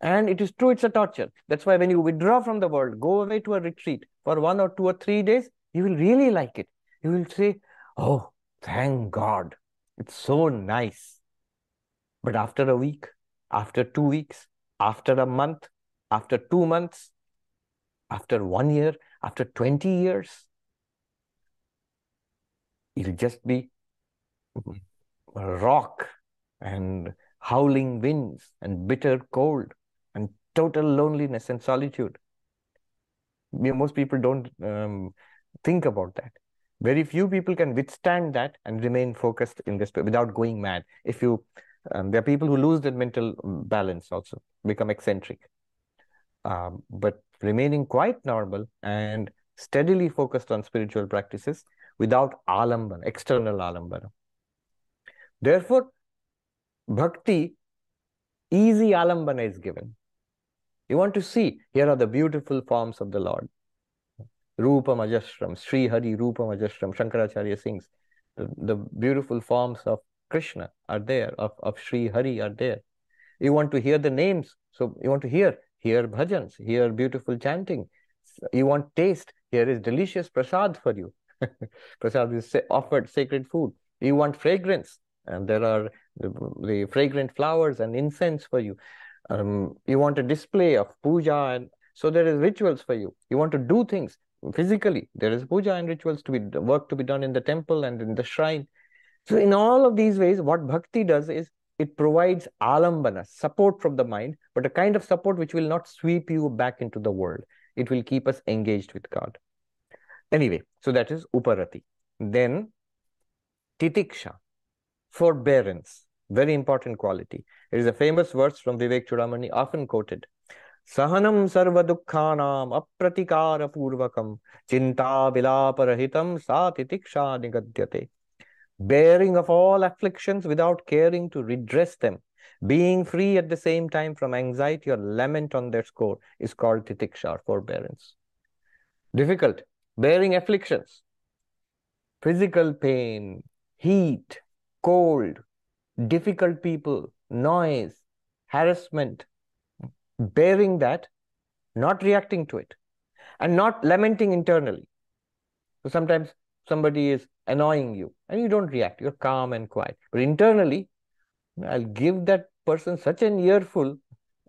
And it is true, it's a torture. That's why when you withdraw from the world, go away to a retreat for one or two or three days, you will really like it. You will say, Oh, thank God. It's so nice. But after a week, after two weeks, after a month, after two months, after one year, after 20 years, it'll just be rock and howling winds and bitter cold and total loneliness and solitude. Most people don't um, think about that. Very few people can withstand that and remain focused in this without going mad. If you, um, there are people who lose their mental um, balance also, become eccentric. Um, but remaining quite normal and steadily focused on spiritual practices without alambana, external alambana. Therefore, bhakti, easy alambana is given. You want to see, here are the beautiful forms of the Lord. Rupam Ajashram, Sri Hari Rupa Ajashram, Shankaracharya sings. The, the beautiful forms of Krishna are there, of, of Sri Hari are there. You want to hear the names, so you want to hear, hear bhajans, hear beautiful chanting. You want taste, here is delicious prasad for you. (laughs) prasad is offered sacred food. You want fragrance, and there are the, the fragrant flowers and incense for you. Um, you want a display of puja, and so there is rituals for you. You want to do things physically. There is puja and rituals to be work to be done in the temple and in the shrine. So in all of these ways, what bhakti does is it provides alambana, support from the mind, but a kind of support which will not sweep you back into the world. It will keep us engaged with God. Anyway, so that is Uparati. Then Titiksha, forbearance, very important quality. It is a famous verse from Vivek Chudamani, often quoted. Sahanam sarva dukkhanam apratikara purvakam chinta vilaparahitam sa titiksha nigadyate. Bearing of all afflictions without caring to redress them, being free at the same time from anxiety or lament on their score is called titiksha or forbearance. Difficult, bearing afflictions, physical pain, heat, cold, difficult people, noise, harassment, bearing that, not reacting to it, and not lamenting internally. So sometimes somebody is annoying you and you don't react, you're calm and quiet. But internally, I'll give that person such an earful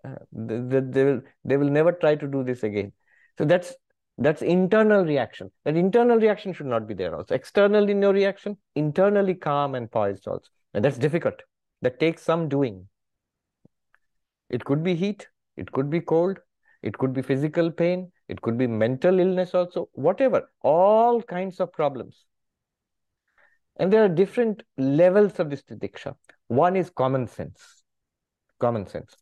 uh, that they will they will never try to do this again. So that's that's internal reaction. That internal reaction should not be there also. Externally no reaction, internally calm and poised also. And that's difficult. That takes some doing. It could be heat, it could be cold, it could be physical pain, it could be mental illness also, whatever, all kinds of problems. And there are different levels of this titiksha. One is common sense. Common sense.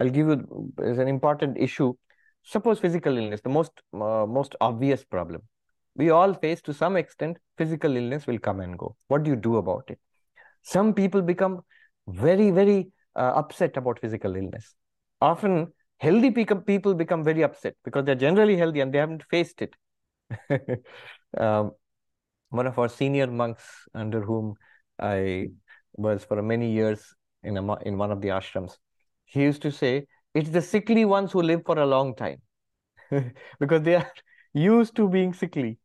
I'll give you as an important issue Suppose physical illness, the most uh, most obvious problem. We all face to some extent physical illness will come and go. What do you do about it? Some people become very very uh, upset about physical illness. Often healthy people become very upset because they're generally healthy and they haven't faced it. (laughs) um, one of our senior monks under whom I was for many years in a, in one of the ashrams, he used to say it's the sickly ones who live for a long time (laughs) because they are used to being sickly.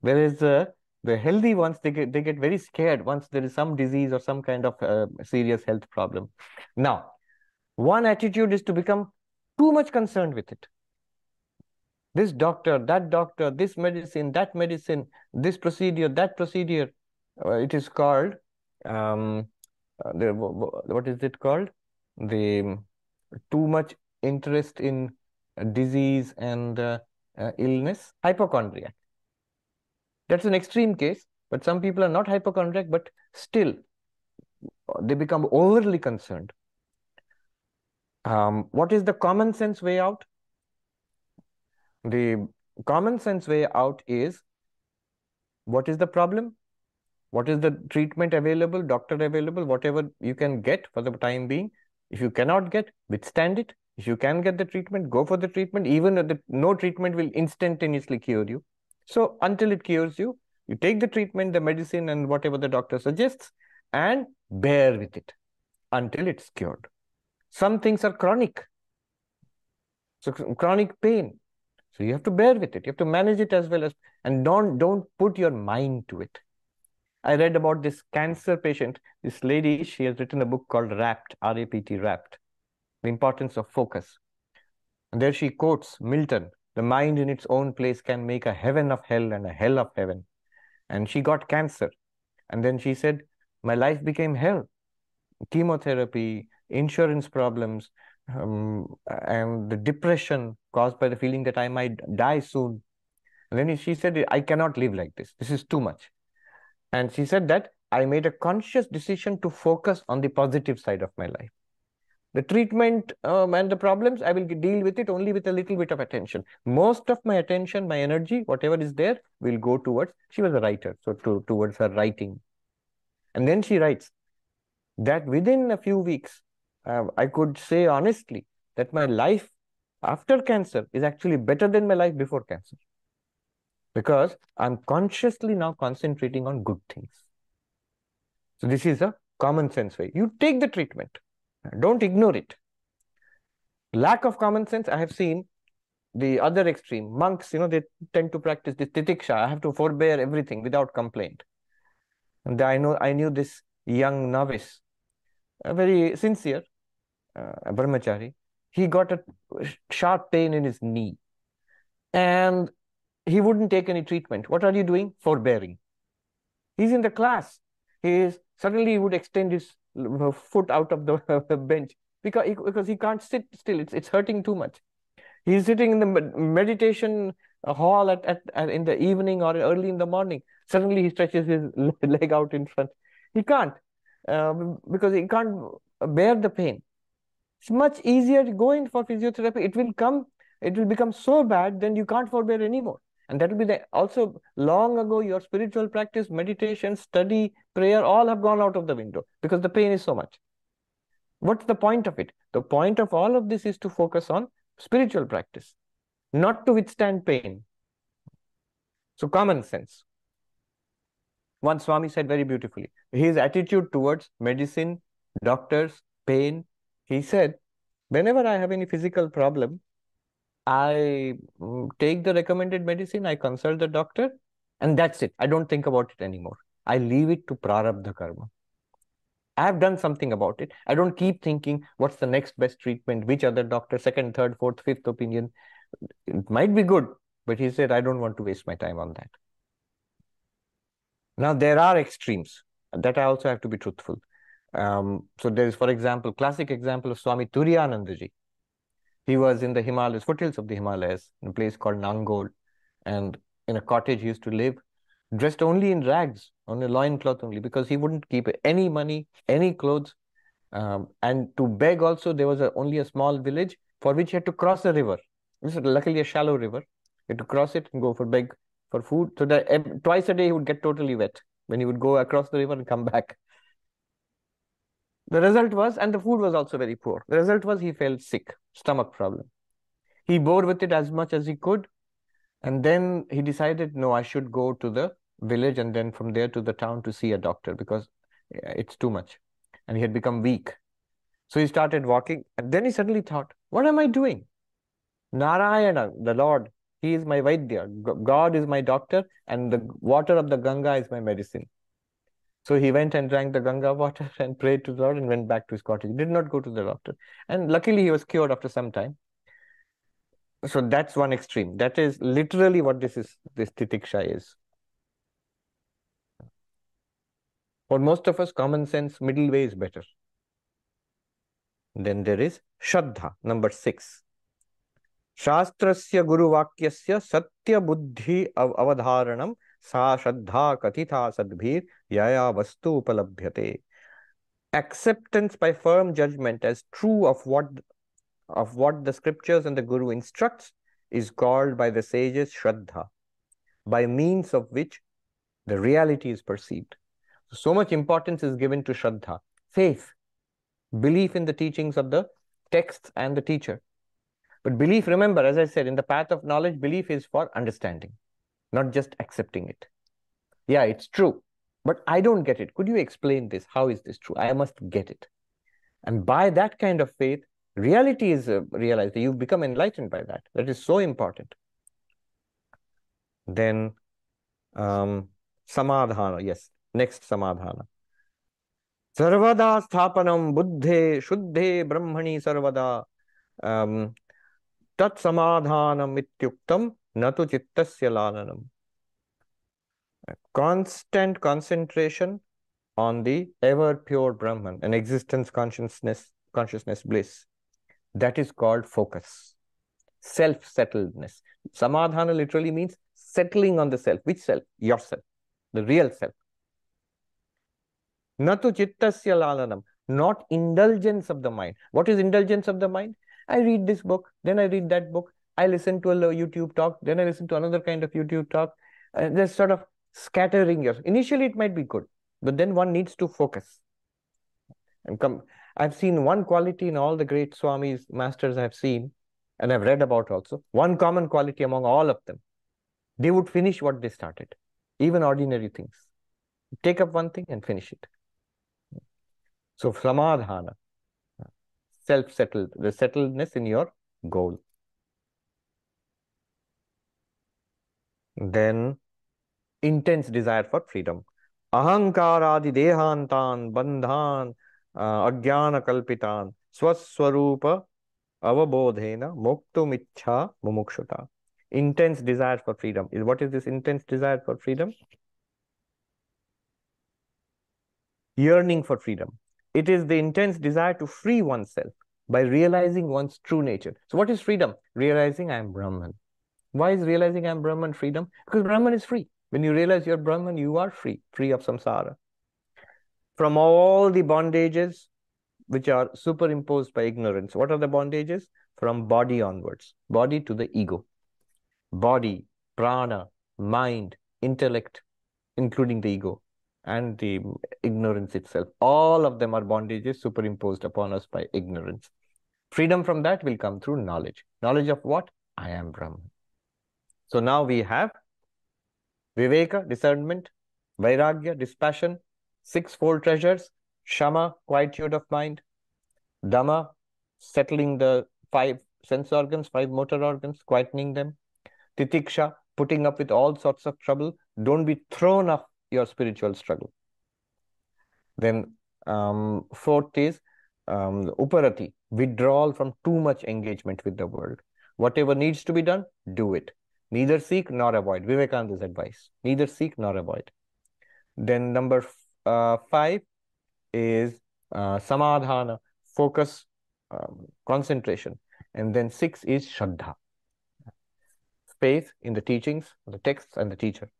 Whereas uh, the healthy ones, they get, they get very scared once there is some disease or some kind of uh, serious health problem. Now, one attitude is to become too much concerned with it. This doctor, that doctor, this medicine, that medicine, this procedure, that procedure. Uh, it is called, um, uh, the, what is it called? The too much interest in disease and uh, uh, illness, hypochondriac. That's an extreme case, but some people are not hypochondriac, but still they become overly concerned. Um, what is the common sense way out? The common sense way out is what is the problem? What is the treatment available, doctor available, whatever you can get for the time being? If you cannot get, withstand it. If you can get the treatment, go for the treatment. Even the no treatment will instantaneously cure you. So until it cures you, you take the treatment, the medicine, and whatever the doctor suggests, and bear with it until it's cured. Some things are chronic. So chronic pain. So you have to bear with it. You have to manage it as well as, and don't don't put your mind to it. I read about this cancer patient. This lady, she has written a book called Rapt, R-A-P-T, Rapt, The Importance of Focus. And there she quotes Milton, the mind in its own place can make a heaven of hell and a hell of heaven. And she got cancer. And then she said, my life became hell. Chemotherapy, insurance problems, um, and the depression caused by the feeling that I might die soon. And then she said, I cannot live like this. This is too much. And she said that I made a conscious decision to focus on the positive side of my life. The treatment um, and the problems, I will deal with it only with a little bit of attention. Most of my attention, my energy, whatever is there, will go towards, she was a writer, so to, towards her writing. And then she writes that within a few weeks, uh, I could say honestly that my life after cancer is actually better than my life before cancer because I'm consciously now concentrating on good things. So this is a common sense way. You take the treatment. Don't ignore it. Lack of common sense, I have seen the other extreme. Monks, you know, they tend to practice this titiksha. I have to forbear everything without complaint. And I know I knew this young novice, very sincere uh, brahmachari. He got a sharp pain in his knee. And he wouldn't take any treatment. What are you doing? Forbearing. He's in the class. He is suddenly he would extend his foot out of the (laughs) bench because he, because he can't sit still. It's it's hurting too much. He's sitting in the meditation hall at, at, at, in the evening or early in the morning. Suddenly he stretches his (laughs) leg out in front. He can't uh, because he can't bear the pain. It's much easier to go in for physiotherapy. It will come, it will become so bad, then you can't forbear anymore. And that will be the also long ago, your spiritual practice, meditation, study, prayer, all have gone out of the window because the pain is so much. What's the point of it? The point of all of this is to focus on spiritual practice, not to withstand pain. So, common sense. One Swami said very beautifully his attitude towards medicine, doctors, pain. He said, Whenever I have any physical problem, I mm, take the recommended medicine, I consult the doctor, and that's it. I don't think about it anymore. I leave it to prarabdha karma. I have done something about it. I don't keep thinking what's the next best treatment, which other doctor, second, third, fourth, fifth opinion. It might be good, but he said, I don't want to waste my time on that. Now, there are extremes that I also have to be truthful. Um, so there is, for example, classic example of Swami Turiyanandaji. He was in the Himalayas, foothills of the Himalayas, in a place called Nangol. And in a cottage, he used to live, dressed only in rags, on a loincloth only, because he wouldn't keep any money, any clothes. Um, and to beg also, there was a, only a small village for which he had to cross a river. This is luckily a shallow river. He had to cross it and go for beg for food. So that twice a day he would get totally wet when he would go across the river and come back. The result was, and the food was also very poor. The result was he felt sick, stomach problem. He bore with it as much as he could. And then he decided, no, I should go to the village and then from there to the town to see a doctor because it's too much. And he had become weak. So he started walking. And then he suddenly thought, what am I doing? Narayana, the Lord, he is my Vaidya. God is my doctor, and the water of the Ganga is my medicine. So he went and drank the Ganga water (laughs) and prayed to the Lord and went back to his cottage. He did not go to the doctor. And luckily, he was cured after some time. So that's one extreme. That is literally what this is, this titiksha is. For most of us, common sense, middle way is better. Then there is Shraddha, number six. Shastrasya Guruvakyasya Satya Buddhi Avadharanam सा श्रद्धा कथिता सद्भीर yaya vastu upalabhyate. Acceptance by firm judgment as true of what of what the scriptures and the guru instructs is called by the sages shraddha, by means of which the reality is perceived. So much importance is given to shraddha, faith, belief in the teachings of the texts and the teacher. But belief, remember, as I said, in the path of knowledge, belief is for understanding not just accepting it. Yeah, it's true, but I don't get it. Could you explain this? How is this true? I must get it. And by that kind of faith, reality is uh, realized. You become enlightened by that. That is so important. Then, um, samadhana. Yes, next samadhana. Sarvada sthapanam buddhe shuddhe brahmani sarvada um, tat natu chittasya lalanam. Constant concentration on the ever pure Brahman, an existence consciousness, consciousness bliss. That is called focus, self settledness. Samadhana literally means settling on the self. Which self? Yourself, the real self. Natu chittasya lalanam, not indulgence of the mind. What is indulgence of the mind? I read this book, then I read that book, I listen to a YouTube talk, then I listen to another kind of YouTube talk. And there's sort of scattering your. Initially, it might be good, but then one needs to focus. And come, I've seen one quality in all the great Swamis, masters I've seen, and I've read about also. One common quality among all of them: they would finish what they started, even ordinary things. Take up one thing and finish it. So samadhana, self-settled, the settledness in your goal. Then intense desire for freedom. Ahankaradi dehantan bandhan uh, ajnana kalpitan swaswarupa avabodhena moktumichha mumukshuta. Intense desire for freedom. What is this intense desire for freedom? Yearning for freedom. It is the intense desire to free oneself, by realizing one's true nature. So what is freedom? Realizing I am Brahman. Why is realizing I am Brahman freedom? Because Brahman is free. When you realize you're Brahman, you are free, free of samsara. From all the bondages which are superimposed by ignorance. What are the bondages? From body onwards, body to the ego. Body, prana, mind, intellect, including the ego, and the ignorance itself. All of them are bondages superimposed upon us by ignorance. Freedom from that will come through knowledge. Knowledge of what? I am Brahman. So now we have Viveka, discernment, Vairagya, dispassion, sixfold treasures, Shama, quietude of mind, Dama, settling the five sense organs, five motor organs, quietening them, Titiksha, putting up with all sorts of trouble. Don't be thrown off your spiritual struggle. Then um, fourth is um, uparati, withdrawal from too much engagement with the world. Whatever needs to be done, do it. Neither seek nor avoid. Vivekananda's advice. Neither seek nor avoid. Then number uh, five is uh, samadhana, focus, um, concentration. And then six is shraddha, faith in the teachings, the texts, and the teacher.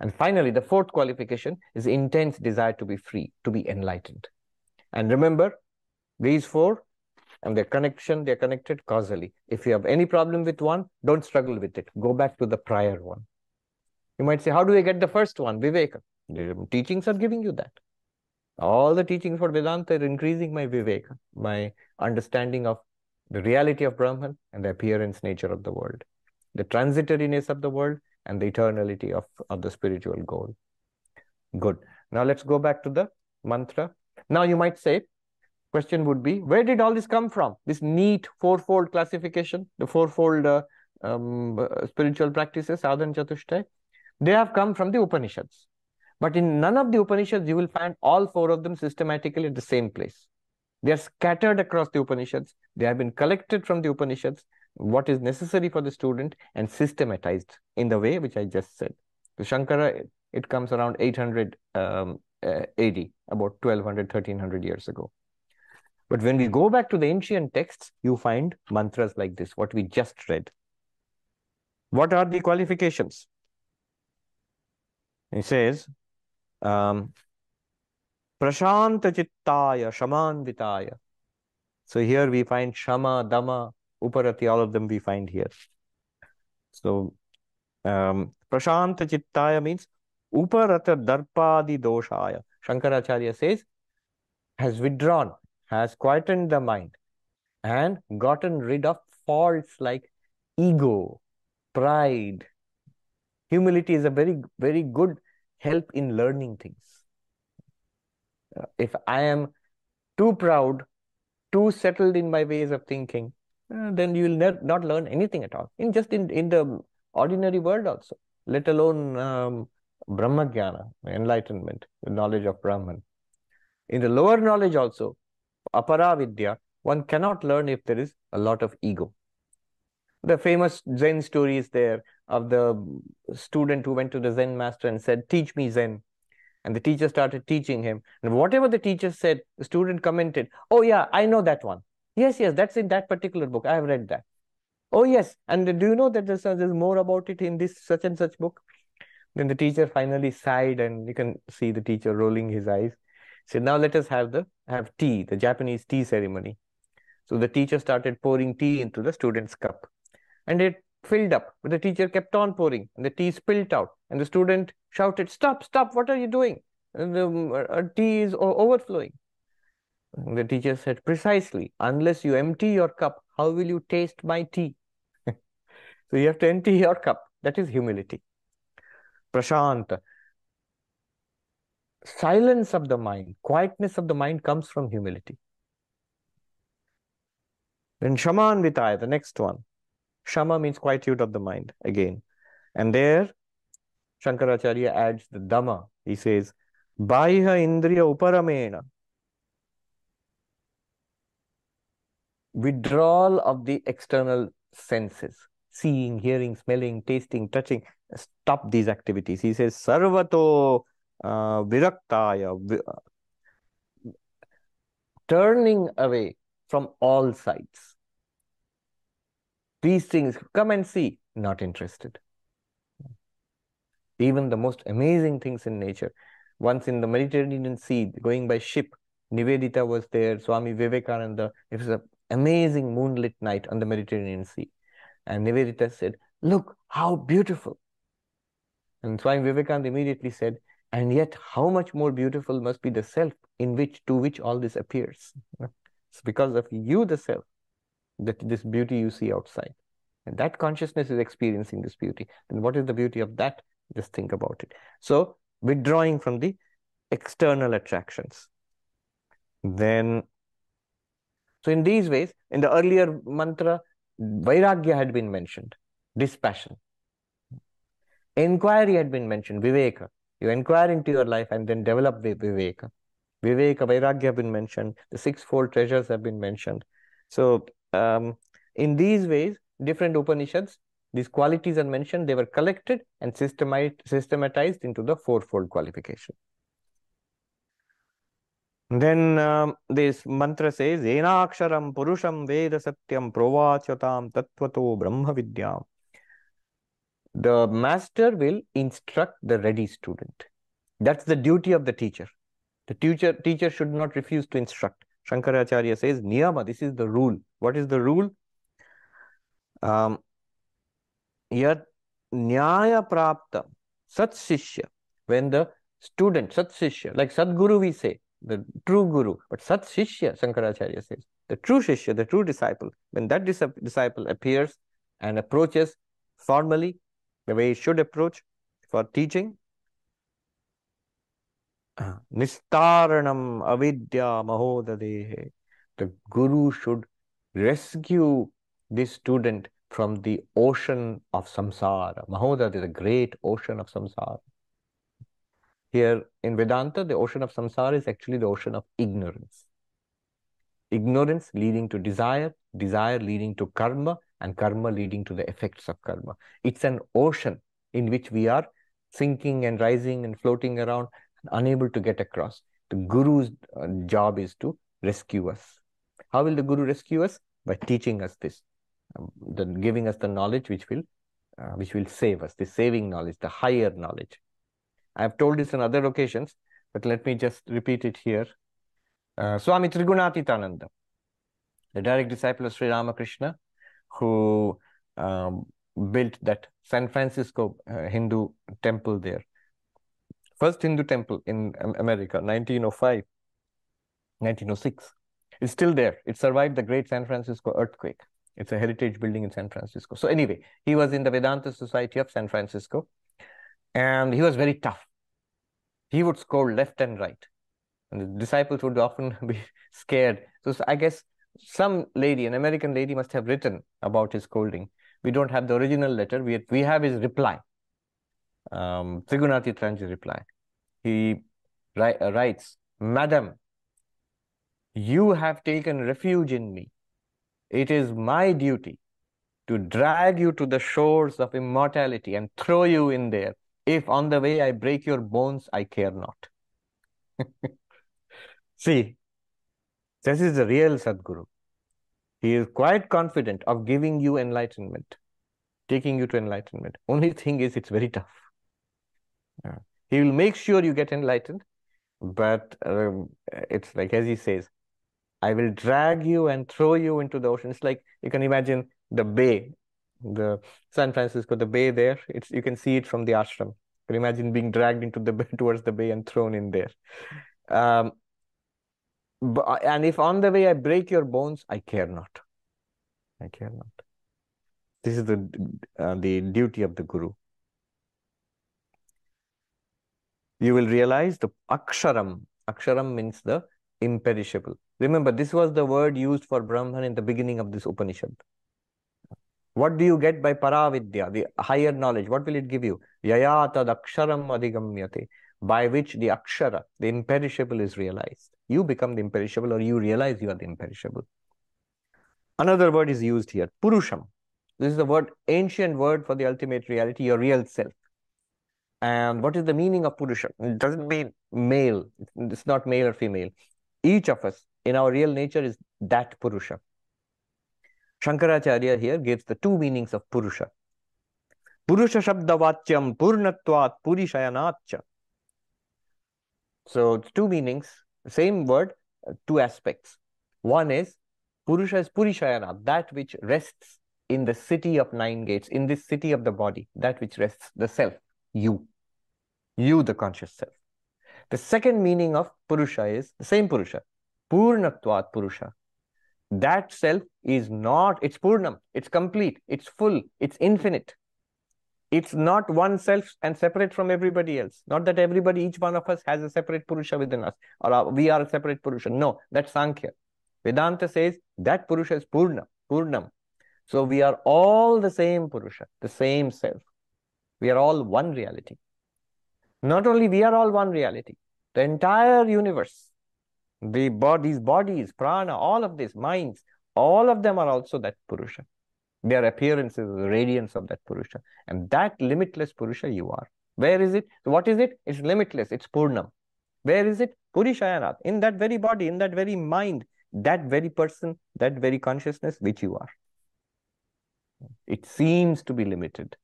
And finally, the fourth qualification is intense desire to be free, to be enlightened. And remember, these four and their connection, they're connected causally. If you have any problem with one, don't struggle with it. Go back to the prior one. You might say, how do I get the first one? Viveka. The teachings are giving you that. All the teachings for Vedanta are increasing my Viveka, my understanding of the reality of Brahman and the appearance nature of the world, the transitoriness of the world and the eternality of, of the spiritual goal. Good. Now let's go back to the mantra. Now you might say, question would be, where did all this come from? This neat fourfold classification, the fourfold uh, um, uh, spiritual practices, sadhana chatushtai, they have come from the Upanishads. But in none of the Upanishads, you will find all four of them systematically at the same place. They are scattered across the Upanishads. They have been collected from the Upanishads, what is necessary for the student, and systematized in the way which I just said. The Shankara, it comes around 800 um, uh, AD, about 1200, 1300 years ago. But when we go back to the ancient texts, you find mantras like this, what we just read. What are the qualifications? He says, um, Prashanta Chittaya, Shamanvitaya. So here we find Shama, Dama, Uparati, all of them we find here. So um, Prashanta Chittaya means Uparata Darpadi Doshaya. Shankaracharya says, has withdrawn, has quietened the mind and gotten rid of faults like ego, pride. Humility is a very, very good help in learning things if I am too proud, too settled in my ways of thinking, uh, then you will ne- not learn anything at all. In just in, in the ordinary world also, let alone um, Brahmajnana, enlightenment, the knowledge of Brahman. In the lower knowledge also, aparavidya, one cannot learn if there is a lot of ego. The famous Zen story is there of the student who went to the Zen master and said, Teach me Zen. And the teacher started teaching him. And whatever the teacher said, the student commented, Oh, yeah, I know that one. Yes, yes, that's in that particular book. I have read that. Oh, yes. And do you know that there's, uh, there's more about it in this such and such book? Then the teacher finally sighed, and you can see the teacher rolling his eyes. Said, Now let us have the have tea, the Japanese tea ceremony. So the teacher started pouring tea into the student's cup. And it filled up, but the teacher kept on pouring, and the tea spilled out. And the student shouted, Stop, stop, what are you doing? And the uh, tea is overflowing. And the teacher said, Precisely, unless you empty your cup, how will you taste my tea? (laughs) so you have to empty your cup. That is humility. Prashant. Silence of the mind, quietness of the mind comes from humility. Then Shamanvitaya, the next one. Shama means quietude of the mind again. And there, Shankaracharya adds the Dama. He says, Bahya Indriya Uparamena. Withdrawal of the external senses. Seeing, hearing, smelling, tasting, touching. Stop these activities. He says, Sarvato Viraktaya. Turning away from all sides. These things, come and see, not interested. Even the most amazing things in nature. Once in the Mediterranean Sea, going by ship, Nivedita was there, Swami Vivekananda. It was an amazing moonlit night on the Mediterranean Sea. And Nivedita said, Look, how beautiful. And Swami Vivekananda immediately said, And yet, how much more beautiful must be the self in which to which all this appears. It's because of you, the self, that this beauty you see outside. And that consciousness is experiencing this beauty. And what is the beauty of that? Just think about it. So, withdrawing from the external attractions. Then, so in these ways, in the earlier mantra, Vairagya had been mentioned, dispassion. Inquiry had been mentioned, Viveka. You inquire into your life and then develop Viveka. Viveka, Vairagya have been mentioned. The sixfold treasures have been mentioned. So, um, in these ways, different Upanishads, these qualities are mentioned, they were collected and systematized into the fourfold qualification. Then um, this mantra says, Enaksharam Purusham Veda Satyam Provachatam Tattvato Brahma Vidyam. The master will instruct the ready student. That's the duty of the teacher. The teacher, teacher should not refuse to instruct. Shankaracharya says, Niyama, this is the rule. What is the rule? Um, yat nyaya prapta sat shishya. When the student, sat shishya, like Sadguru we say, the true guru, but sat shishya, Shankaracharya says, the true shishya, the true disciple, when that dis disciple appears and approaches formally the way he should approach for teaching, uh, Nistaranam avidya mahodadehe. The guru should rescue this student from the ocean of samsara. Mahodad is a great ocean of samsara. Here in Vedanta, the ocean of samsara is actually the ocean of ignorance. Ignorance leading to desire, desire leading to karma, and karma leading to the effects of karma. It's an ocean in which we are sinking and rising and floating around unable to get across. The guru's uh, job is to rescue us. How will the guru rescue us? By teaching us this, um, the, giving us the knowledge which will, uh, which will save us, the saving knowledge, the higher knowledge. I have told this on other occasions, but let me just repeat it here. Uh, Swami Trigunatitananda, the direct disciple of Sri Ramakrishna, who um, built that San Francisco uh, Hindu temple there first Hindu temple in America, 1905, 1906. It's still there. It survived the great San Francisco earthquake. It's a heritage building in San Francisco. So anyway, he was in the Vedanta Society of San Francisco, and he was very tough. He would score left and right, and the disciples would often (laughs) be scared. So I guess some lady, an American lady, must have written about his scolding. We don't have the original letter. We we have his reply um, Trigunati reply. He ri- uh, writes, Madam, you have taken refuge in me. It is my duty to drag you to the shores of immortality and throw you in there. If on the way I break your bones, I care not. (laughs) See, this is the real Sadguru. He is quite confident of giving you enlightenment, taking you to enlightenment. Only (laughs) thing is, it's very tough. Yeah. He will make sure you get enlightened, but um, it's like as he says, I will drag you and throw you into the ocean. It's like you can imagine the bay, the San Francisco, the bay there. It's you can see it from the ashram. You can imagine being dragged into the (laughs) towards the bay and thrown in there. Um, and if on the way I break your bones, I care not. I care not. This is the uh, the duty of the guru. you will realize the aksharam. Aksharam means the imperishable. Remember, this was the word used for Brahman in the beginning of this Upanishad. What do you get by Paravidya, the higher knowledge? What will it give you? Yayatad aksharam adigamyate, by which the akshara, the imperishable, is realized. You become the imperishable or you realize you are the imperishable. Another word is used here, purusham. This is the word, ancient word for the ultimate reality, your real self. And what is the meaning of Purusha? It doesn't mean male. It's not male or female. Each of us in our real nature is that Purusha. Shankaracharya here gives the two meanings of Purusha. Purusha Shabdavachyam Purnatvat Purishayanatcha. So it's two meanings, same word, uh, two aspects. One is Purusha is Purishayana, that which rests in the city of nine gates, in this city of the body, that which rests, the self, you. You, the conscious self. The second meaning of Purusha is the same Purusha, Purnatvat Purusha. That self is not, it's Purnam, it's complete, it's full, it's infinite. It's not one self and separate from everybody else. Not that everybody, each one of us has a separate Purusha within us, or we are a separate Purusha. No, that's Sankhya. Vedanta says that Purusha is Purna, Purnam. So we are all the same Purusha, the same self. We are all one reality. Not only we are all one reality, the entire universe, the bodies, bodies, prana, all of this, minds, all of them are also that Purusha. Their appearances, the radiance of that Purusha. And that limitless Purusha you are. Where is it? What is it? It's limitless. It's Purnam. Where is it? Purishayanat. In that very body, in that very mind, that very person, that very consciousness which you are. It seems to be limited.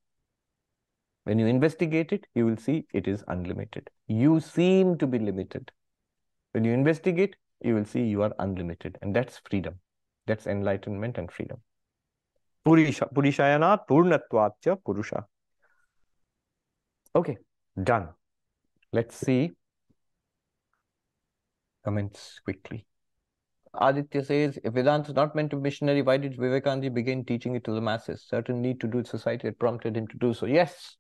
When you investigate it, you will see it is unlimited. You seem to be limited. When you investigate, you will see you are unlimited. And that's freedom. That's enlightenment and freedom. Purisha, Purishayanat Purnatvatcha Purusha. Okay, done. Let's see comments quickly. Aditya says, if Vedanta is not meant to be missionary, why did Vivekananda begin teaching it to the masses? Certain need to do it, society had prompted him to do so. Yes.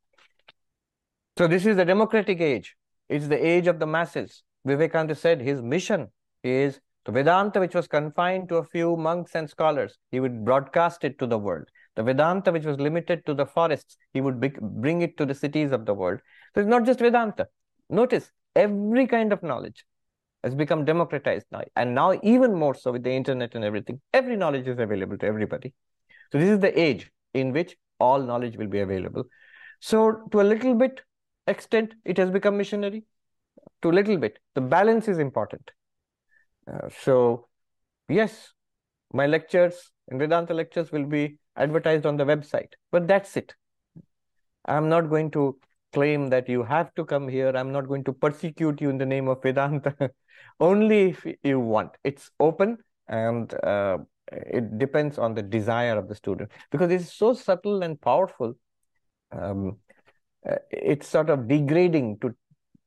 So this is the democratic age. It's the age of the masses. Vivekananda said his mission is the Vedanta, which was confined to a few monks and scholars, he would broadcast it to the world. The Vedanta, which was limited to the forests, he would bring it to the cities of the world. So it's not just Vedanta. Notice every kind of knowledge has become democratized now. And now, even more so with the internet and everything, every knowledge is available to everybody. So, this is the age in which all knowledge will be available. So, to a little bit extent, it has become missionary. To a little bit, the balance is important. Uh, so, yes, my lectures and Vedanta lectures will be advertised on the website, but that's it. I'm not going to claim that you have to come here. I'm not going to persecute you in the name of Vedanta. (laughs) Only if you want. It's open and uh, it depends on the desire of the student because it's so subtle and powerful. Um, uh, it's sort of degrading to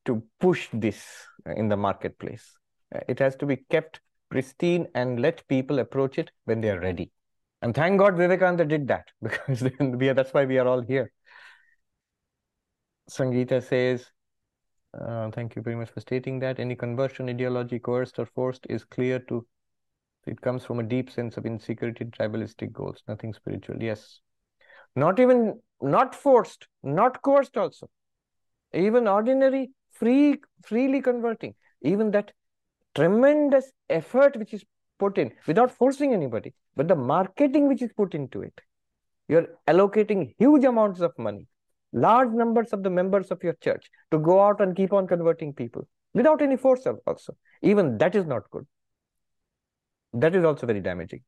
to push this in the marketplace. Uh, it has to be kept pristine and let people approach it when they are ready. And thank God Vivekananda did that (laughs) because we are, that's why we are all here. Sangeeta says, uh, thank you very much for stating that. Any conversion ideology, coerced or forced, is clear to. It comes from a deep sense of insecurity, tribalistic goals, nothing spiritual. Yes. Not even, not forced, not coerced also. Even ordinary, free, freely converting. Even that tremendous effort which is put in without forcing anybody, but the marketing which is put into it. You're allocating huge amounts of money large numbers of the members of your church to go out and keep on converting people without any force also. Even that is not good. That is also very damaging.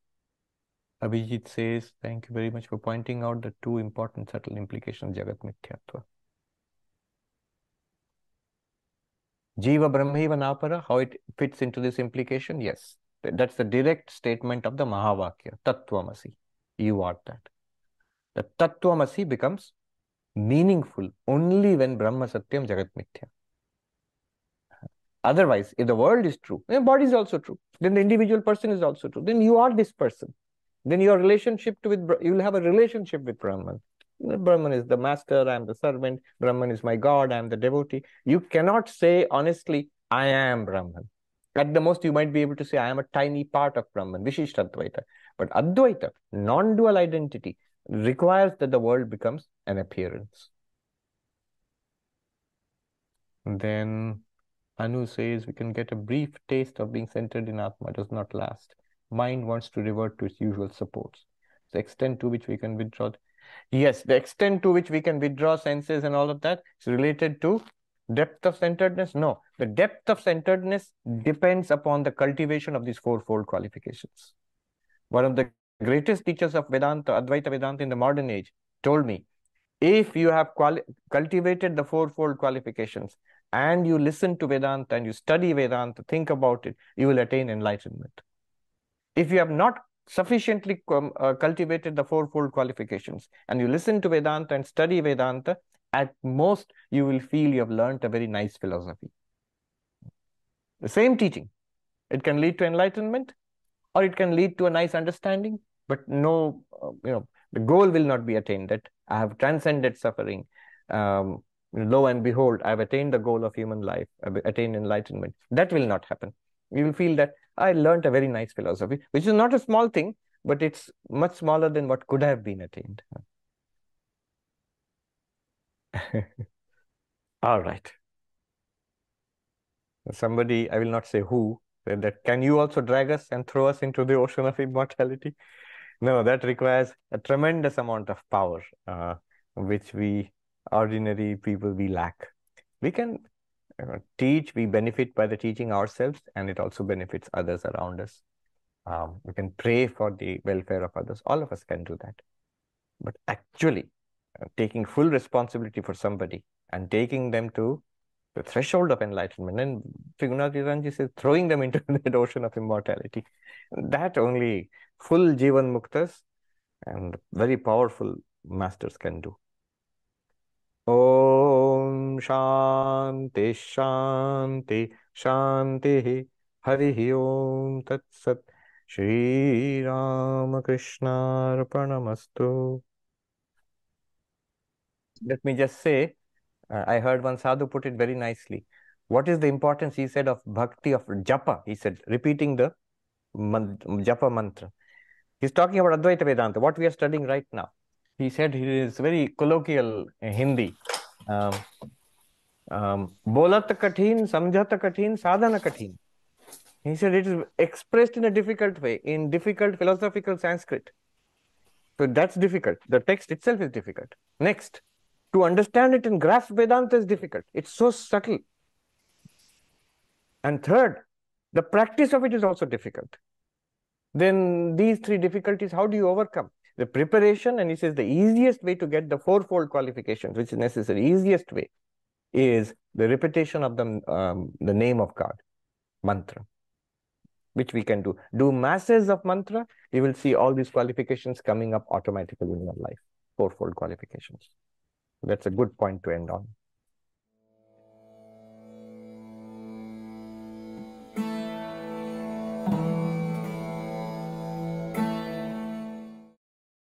Abhijit says, thank you very much for pointing out the two important subtle implications of Jagat Mithyatva. Jiva Brahmaiva Napara, how it fits into this implication? Yes. That's the direct statement of the Mahavakya, Tattvamasi. You are that. The Tattvamasi becomes meaningful only when Brahma Satyam Jagat Mithya. Otherwise, if the world is true, then body is also true. Then the individual person is also true. Then you are this person. Then your relationship with you will have a relationship with Brahman. Brahman is the master, I am the servant, Brahman is my God, I am the devotee. You cannot say honestly, I am Brahman. At the most, you might be able to say, I am a tiny part of Brahman, Vishishtadvaita. But Advaita, non dual identity, requires that the world becomes an appearance. Then Anu says we can get a brief taste of being centered in Atma does not last. Mind wants to revert to its usual supports. The extent to which we can withdraw. Yes, the extent to which we can withdraw senses and all of that is related to depth of centeredness. No, the depth of centeredness depends upon the cultivation of these fourfold qualifications. One of the greatest teachers of Vedanta, Advaita Vedanta in the modern age, told me, if you have cultivated the fourfold qualifications and you listen to Vedanta and you study Vedanta, think about it, you will attain enlightenment. If you have not sufficiently uh, cultivated the fourfold qualifications and you listen to Vedanta and study Vedanta, at most you will feel you have learned a very nice philosophy. The same teaching. It can lead to enlightenment or it can lead to a nice understanding, but no, uh, you know, the goal will not be attained that I have transcended suffering. Um, lo and behold, I've attained the goal of human life, I've attained enlightenment. That will not happen. You will feel that I learned a very nice philosophy, which is not a small thing, but it's much smaller than what could have been attained. (laughs) All right. Somebody, I will not say who, said that, can you also drag us and throw us into the ocean of immortality? No, that requires a tremendous amount of power, uh, which we ordinary people, we lack. We can uh, teach, we benefit by the teaching ourselves, and it also benefits others around us. Um, we can pray for the welfare of others. All of us can do that. But actually, uh, taking full responsibility for somebody and taking them to the threshold of enlightenment, and Trigunathi says, throwing them into (laughs) the ocean of immortality. That only full Jivan Muktas and very powerful masters can do. Om Shanti Shanti Shanti Hari Om Tat Sat Shri Ramakrishna Let me just say, uh, I heard one sadhu put it very nicely. What is the importance, he said, of bhakti, of japa? He said, repeating the man japa mantra. He's talking about Advaita Vedanta, what we are studying right now. He said he is very colloquial in Hindi. Um, um, bolat kathin, samjhat kathin, sadhana kathin. He said it is expressed in a difficult way, in difficult philosophical Sanskrit. So that's difficult. The text itself is difficult. Next, to understand it and grasp Vedanta is difficult. It's so subtle. And third, the practice of it is also difficult then these three difficulties, how do you overcome? The preparation, and he says the easiest way to get the fourfold qualifications, which is necessary, easiest way is the repetition of the, um, the name of God, mantra, which we can do. Do masses of mantra, you will see all these qualifications coming up automatically in your life, fourfold qualifications. That's a good point to end on.